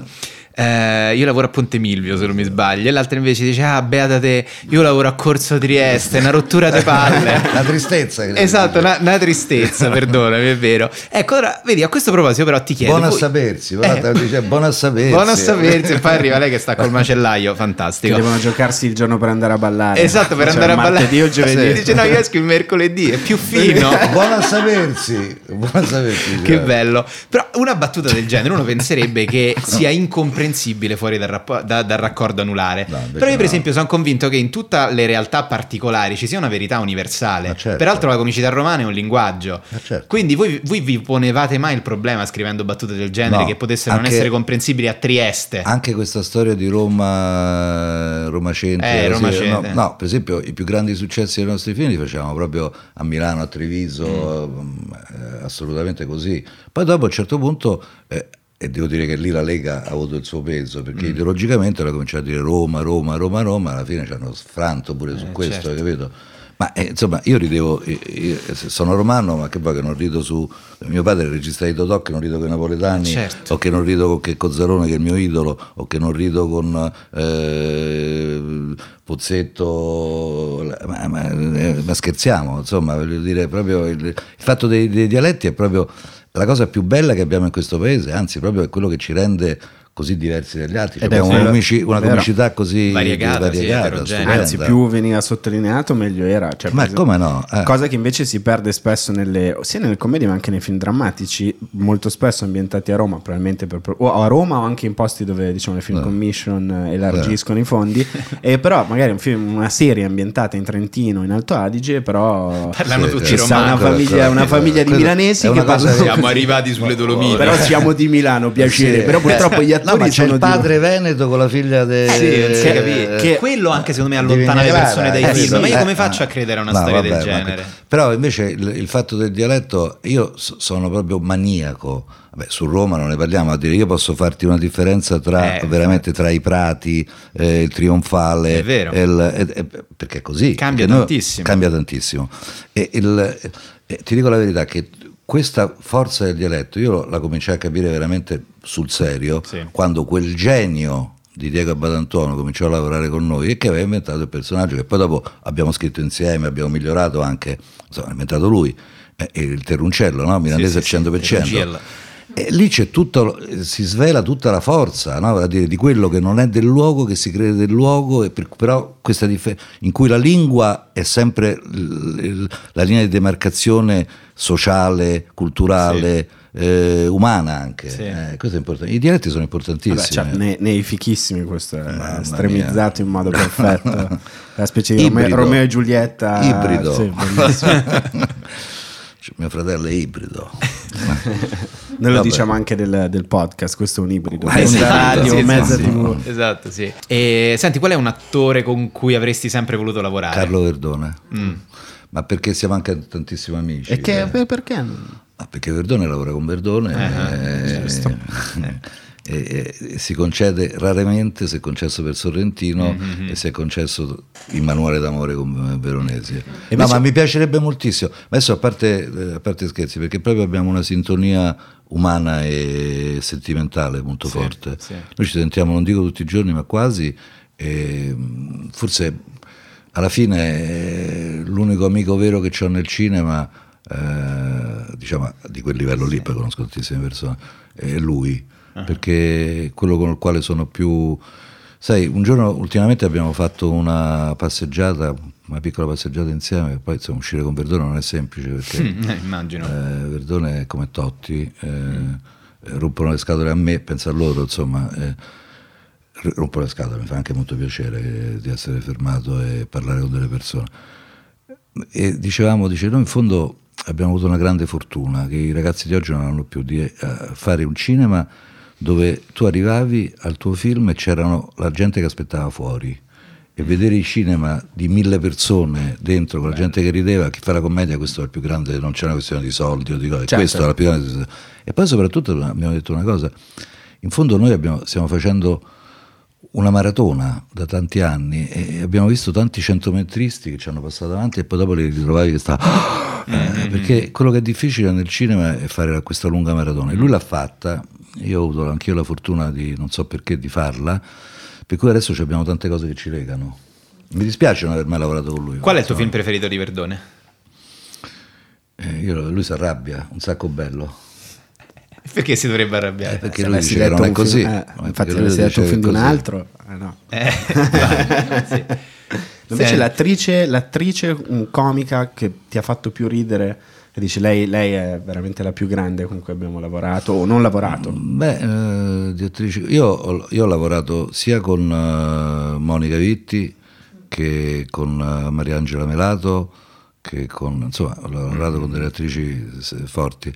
eh, io lavoro a Ponte Milvio se non mi sbaglio e l'altra invece dice ah beata te io lavoro a Corso Trieste una rottura di palle. Una tristezza esatto una, una, tristezza perdonami è vero. Ecco ora vedi a questo proposito però ti chiedo buono a sapersi eh, dice, buono a sapersi. Buono a sapersi e poi arriva lei che sta col macellaio fantastico. Che devono giocarsi il giorno per andare a ballare. Esatto per cioè, andare a ballare o giovedì. Dice no io esco il mercoledì è più fino. Buono a sapersi buono a sapersi che bello. Però una battuta del genere uno penserebbe che sia incomprensibile incomprensibile fuori dal, rappo- da, dal raccordo anulare. No, Però io, per no. esempio, sono convinto che in tutte le realtà particolari ci sia una verità universale. Certo. Peraltro, la comicità romana è un linguaggio. Certo. Quindi, voi, voi, vi ponevate mai il problema scrivendo battute del genere no, che potessero non essere comprensibili a Trieste? Anche questa storia di Roma, Roma Centro. Eh, Roma Centro. No, per esempio, i più grandi successi dei nostri film li facevamo proprio a Milano, a Treviso, mm. eh, assolutamente così. Poi, dopo, a un certo punto. Eh, e devo dire che lì la Lega ha avuto il suo peso perché mm. ideologicamente era cominciato a dire Roma, Roma, Roma, Roma, alla fine ci hanno sfranto pure su eh, questo, certo. capito? Ma eh, insomma, io ridevo, io sono romano, ma che poi che non rido su. Mio padre è il regista di Totò, che non rido con i napoletani, certo. o che non rido con che Cozzarone, che è il mio idolo, o che non rido con eh, Pozzetto. Ma, ma, eh, ma, scherziamo, insomma, voglio dire, proprio il, il fatto dei, dei dialetti è proprio la cosa più bella che abbiamo in questo paese, anzi proprio è quello che ci rende così diversi dagli altri. Cioè, abbiamo una, comici, una comicità così variegata, variegata sì, anzi più veniva sottolineato meglio era. Cioè, ma come no? Eh. Cosa che invece si perde spesso nelle, sia nelle commedie ma anche nei film drammatici, molto spesso ambientati a Roma, probabilmente per, o a Roma o anche in posti dove diciamo le film no. commission elargiscono no. i fondi, e però magari un film, una serie ambientata in Trentino, in Alto Adige, però parlano sì, tutti romani. Una famiglia, una famiglia di milanesi che parlano... Siamo arrivati sulle Dolomiti. Però siamo di Milano, piacere, però purtroppo gli attori no, ma c'è il padre di... Veneto con la figlia del eh, sì, eh, che quello anche secondo me allontana le persone dai eh, film sì, ma io come faccio a credere a una no, storia vabbè, del genere ma... però invece il, il, fatto del dialetto io sono proprio maniaco Vabbè, su Roma non ne parliamo, a dire io posso farti una differenza tra eh, veramente tra i prati, eh, il trionfale, è vero. Il, eh, eh, perché è così. Cambia tantissimo. Cambia tantissimo. E il, ti dico la verità che questa forza del dialetto io la cominciai a capire veramente sul serio sì. quando quel genio di Diego Abadantuono cominciò a lavorare con noi e che aveva inventato il personaggio che poi dopo abbiamo scritto insieme, abbiamo migliorato anche, insomma, ha inventato lui, eh, il terruncello, no? milanese sì, al 100%. Sì, e lì c'è tutto, si svela tutta la forza no? dire, di quello che non è del luogo, che si crede del luogo, per, però questa differenza in cui la lingua è sempre la linea di demarcazione sociale, culturale. Sì. Eh, umana anche, sì. eh, questo è importante. I dialetti sono importantissimi. Vabbè, cioè, nei, nei, fichissimi, questo è Mamma estremizzato mia. in modo perfetto. La specie di Romeo, Romeo, e Giulietta ibrido. Sì, mio fratello è ibrido. Noi lo diciamo anche del, del, podcast, questo è un ibrido. Ah, esatto, radio, sì, mezza sì, TV. Esatto, sì. E senti, qual è un attore con cui avresti sempre voluto lavorare? Carlo Verdone. Mm. Ma perché siamo anche tantissimi amici. E che, eh. perché? Ma perché Verdone lavora con Verdone. Uh-huh, e, e, e, si concede raramente, si è concesso per Sorrentino mm-hmm. e si è concesso il manuale d'amore con Veronesi. No, ma mi piacerebbe moltissimo. Adesso a parte, eh, a parte scherzi, perché proprio abbiamo una sintonia umana e sentimentale molto sì, forte. Sì. Noi ci sentiamo, non dico tutti i giorni, ma quasi. E forse alla fine l'unico amico vero che ho nel cinema, eh, diciamo di quel livello lì, poi conosco tantissime persone, è lui uh-huh. perché quello con il quale sono più... Sai, un giorno ultimamente abbiamo fatto una passeggiata, una piccola passeggiata insieme, poi insomma, uscire con Verdone non è semplice perché eh, immagino. Eh, Verdone è come Totti, eh, mm. rompono le scatole a me, pensa a loro, insomma. Eh, rompo le scatole, mi fa anche molto piacere di essere fermato e parlare con delle persone. E dicevamo, dice, noi in fondo abbiamo avuto una grande fortuna, che i ragazzi di oggi non hanno più di eh, fare un cinema dove tu arrivavi al tuo film e c'era la gente che aspettava fuori e vedere i cinema di mille persone dentro con la gente che rideva, chi fa la commedia, questo è il più grande, non c'è una questione di soldi o di cose, certo. questo è la più grande. E poi soprattutto abbiamo detto una cosa, in fondo noi abbiamo, stiamo facendo una maratona da tanti anni e abbiamo visto tanti centometristi che ci hanno passato davanti e poi dopo li ritrovavi che stavano... Eh, perché quello che è difficile nel cinema è fare questa lunga maratona e lui l'ha fatta, io ho avuto anch'io la fortuna di, non so perché, di farla per cui adesso abbiamo tante cose che ci legano. Mi dispiace non aver mai lavorato con lui. Qual è il tuo film preferito di Verdone? Eh, io, lui si arrabbia, un sacco bello. Perché si dovrebbe arrabbiare? Eh, perché lui dice non è così. Film, eh, infatti, avessi detto un film di un altro, eh, no. Eh, sì. Invece l'attrice, l'attrice comica che ti ha fatto più ridere e dici lei, lei, è veramente la più grande con cui abbiamo lavorato o non lavorato? Beh, eh, di attrici, io, ho, io ho lavorato sia con uh, Monica Vitti che con uh, Mariangela Melato che con, insomma, ho lavorato con delle attrici forti.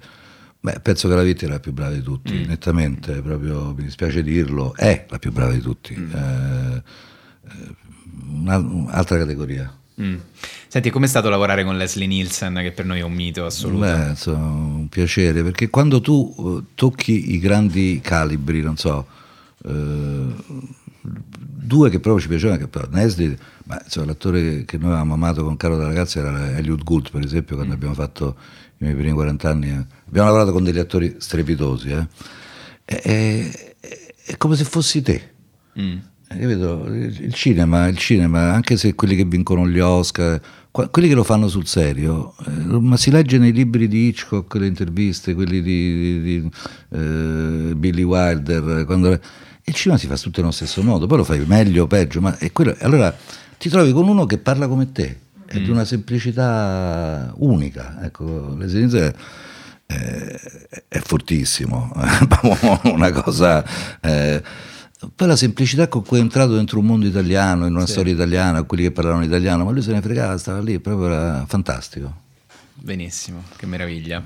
Beh, penso che la Vitti era la più brava di tutti, mm. nettamente, proprio mi dispiace dirlo, è la più brava di tutti. Mm. Eh, eh un'altra categoria. Mm. Senti, com'è stato lavorare con Leslie Nielsen, che per noi è un mito assoluto? Beh, insomma, un piacere, perché quando tu uh, tocchi i grandi calibri, non so, uh, due che proprio ci piacevano, che però Nesli, ma insomma, l'attore che noi avevamo amato con Caro da ragazza era Elliot Gould, per esempio, quando mm. abbiamo fatto i miei primi 40 anni. Eh. Abbiamo lavorato con degli attori strepitosi, eh. è, è, è, come se fossi te. Mm. Capito? Il cinema, il cinema, anche se quelli che vincono gli Oscar, quelli che lo fanno sul serio, eh, ma si legge nei libri di Hitchcock, le interviste, quelli di, di, di eh, Billy Wilder, quando, il cinema si fa tutto nello stesso modo, poi lo fai meglio o peggio, ma è quello, allora ti trovi con uno che parla come te, è mm. di una semplicità unica, ecco, l'esercizio è, è, fortissimo, una cosa... Eh, poi la semplicità con cui è entrato dentro un mondo italiano, in una sì. storia italiana, quelli che parlavano italiano, ma lui se ne fregava, stava lì, proprio era fantastico. Benissimo, che meraviglia.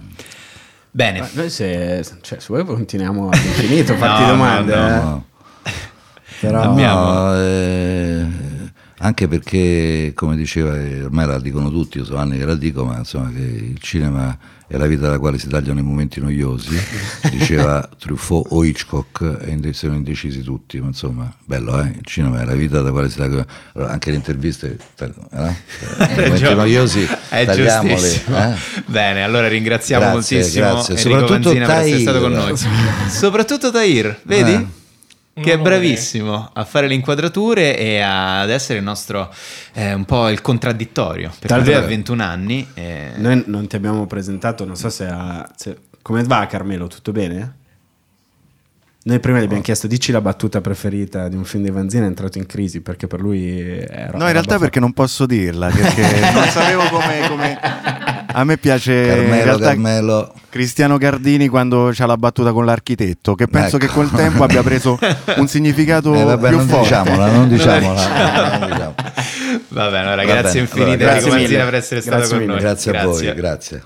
Bene. Ma noi se, cioè, se vuoi continuiamo all'infinito a farti no, domande. No, no. Eh. Però Abbiamo... eh, anche perché, come diceva, ormai la dicono tutti, io so anni che la dico, ma insomma che il cinema è la vita dalla quale si tagliano i momenti noiosi, diceva Truffaut o Hitchcock, e sono indecisi tutti, ma insomma, bello, eh? il cinema è la vita dalla quale si tagliano, allora, anche le interviste, eh? i momenti noiosi, è tagliamoli. Eh? Bene, allora ringraziamo grazie, moltissimo grazie. Soprattutto Vanzina Tahir. per essere stato con noi. Soprattutto Tahir, vedi? Eh che è bravissimo a fare le inquadrature e ad essere il nostro eh, un po' il contraddittorio perché lui ha 21 anni e... noi non ti abbiamo presentato non so se, ha, se... come va Carmelo tutto bene? Noi prima gli abbiamo oh. chiesto dici la battuta preferita di un film di Vanzina è entrato in crisi perché per lui era... No, in realtà perché non posso dirla, perché non sapevo come, come, A me piace Carmelo, Carmelo. Cristiano Gardini quando c'ha la battuta con l'architetto, che penso ecco. che col tempo abbia preso un significato eh, vabbè, più non forte. Diciamola, non diciamola, non diciamola. Va bene, allora, grazie infinite allora, grazie per essere grazie stato con noi. Grazie a voi, grazie.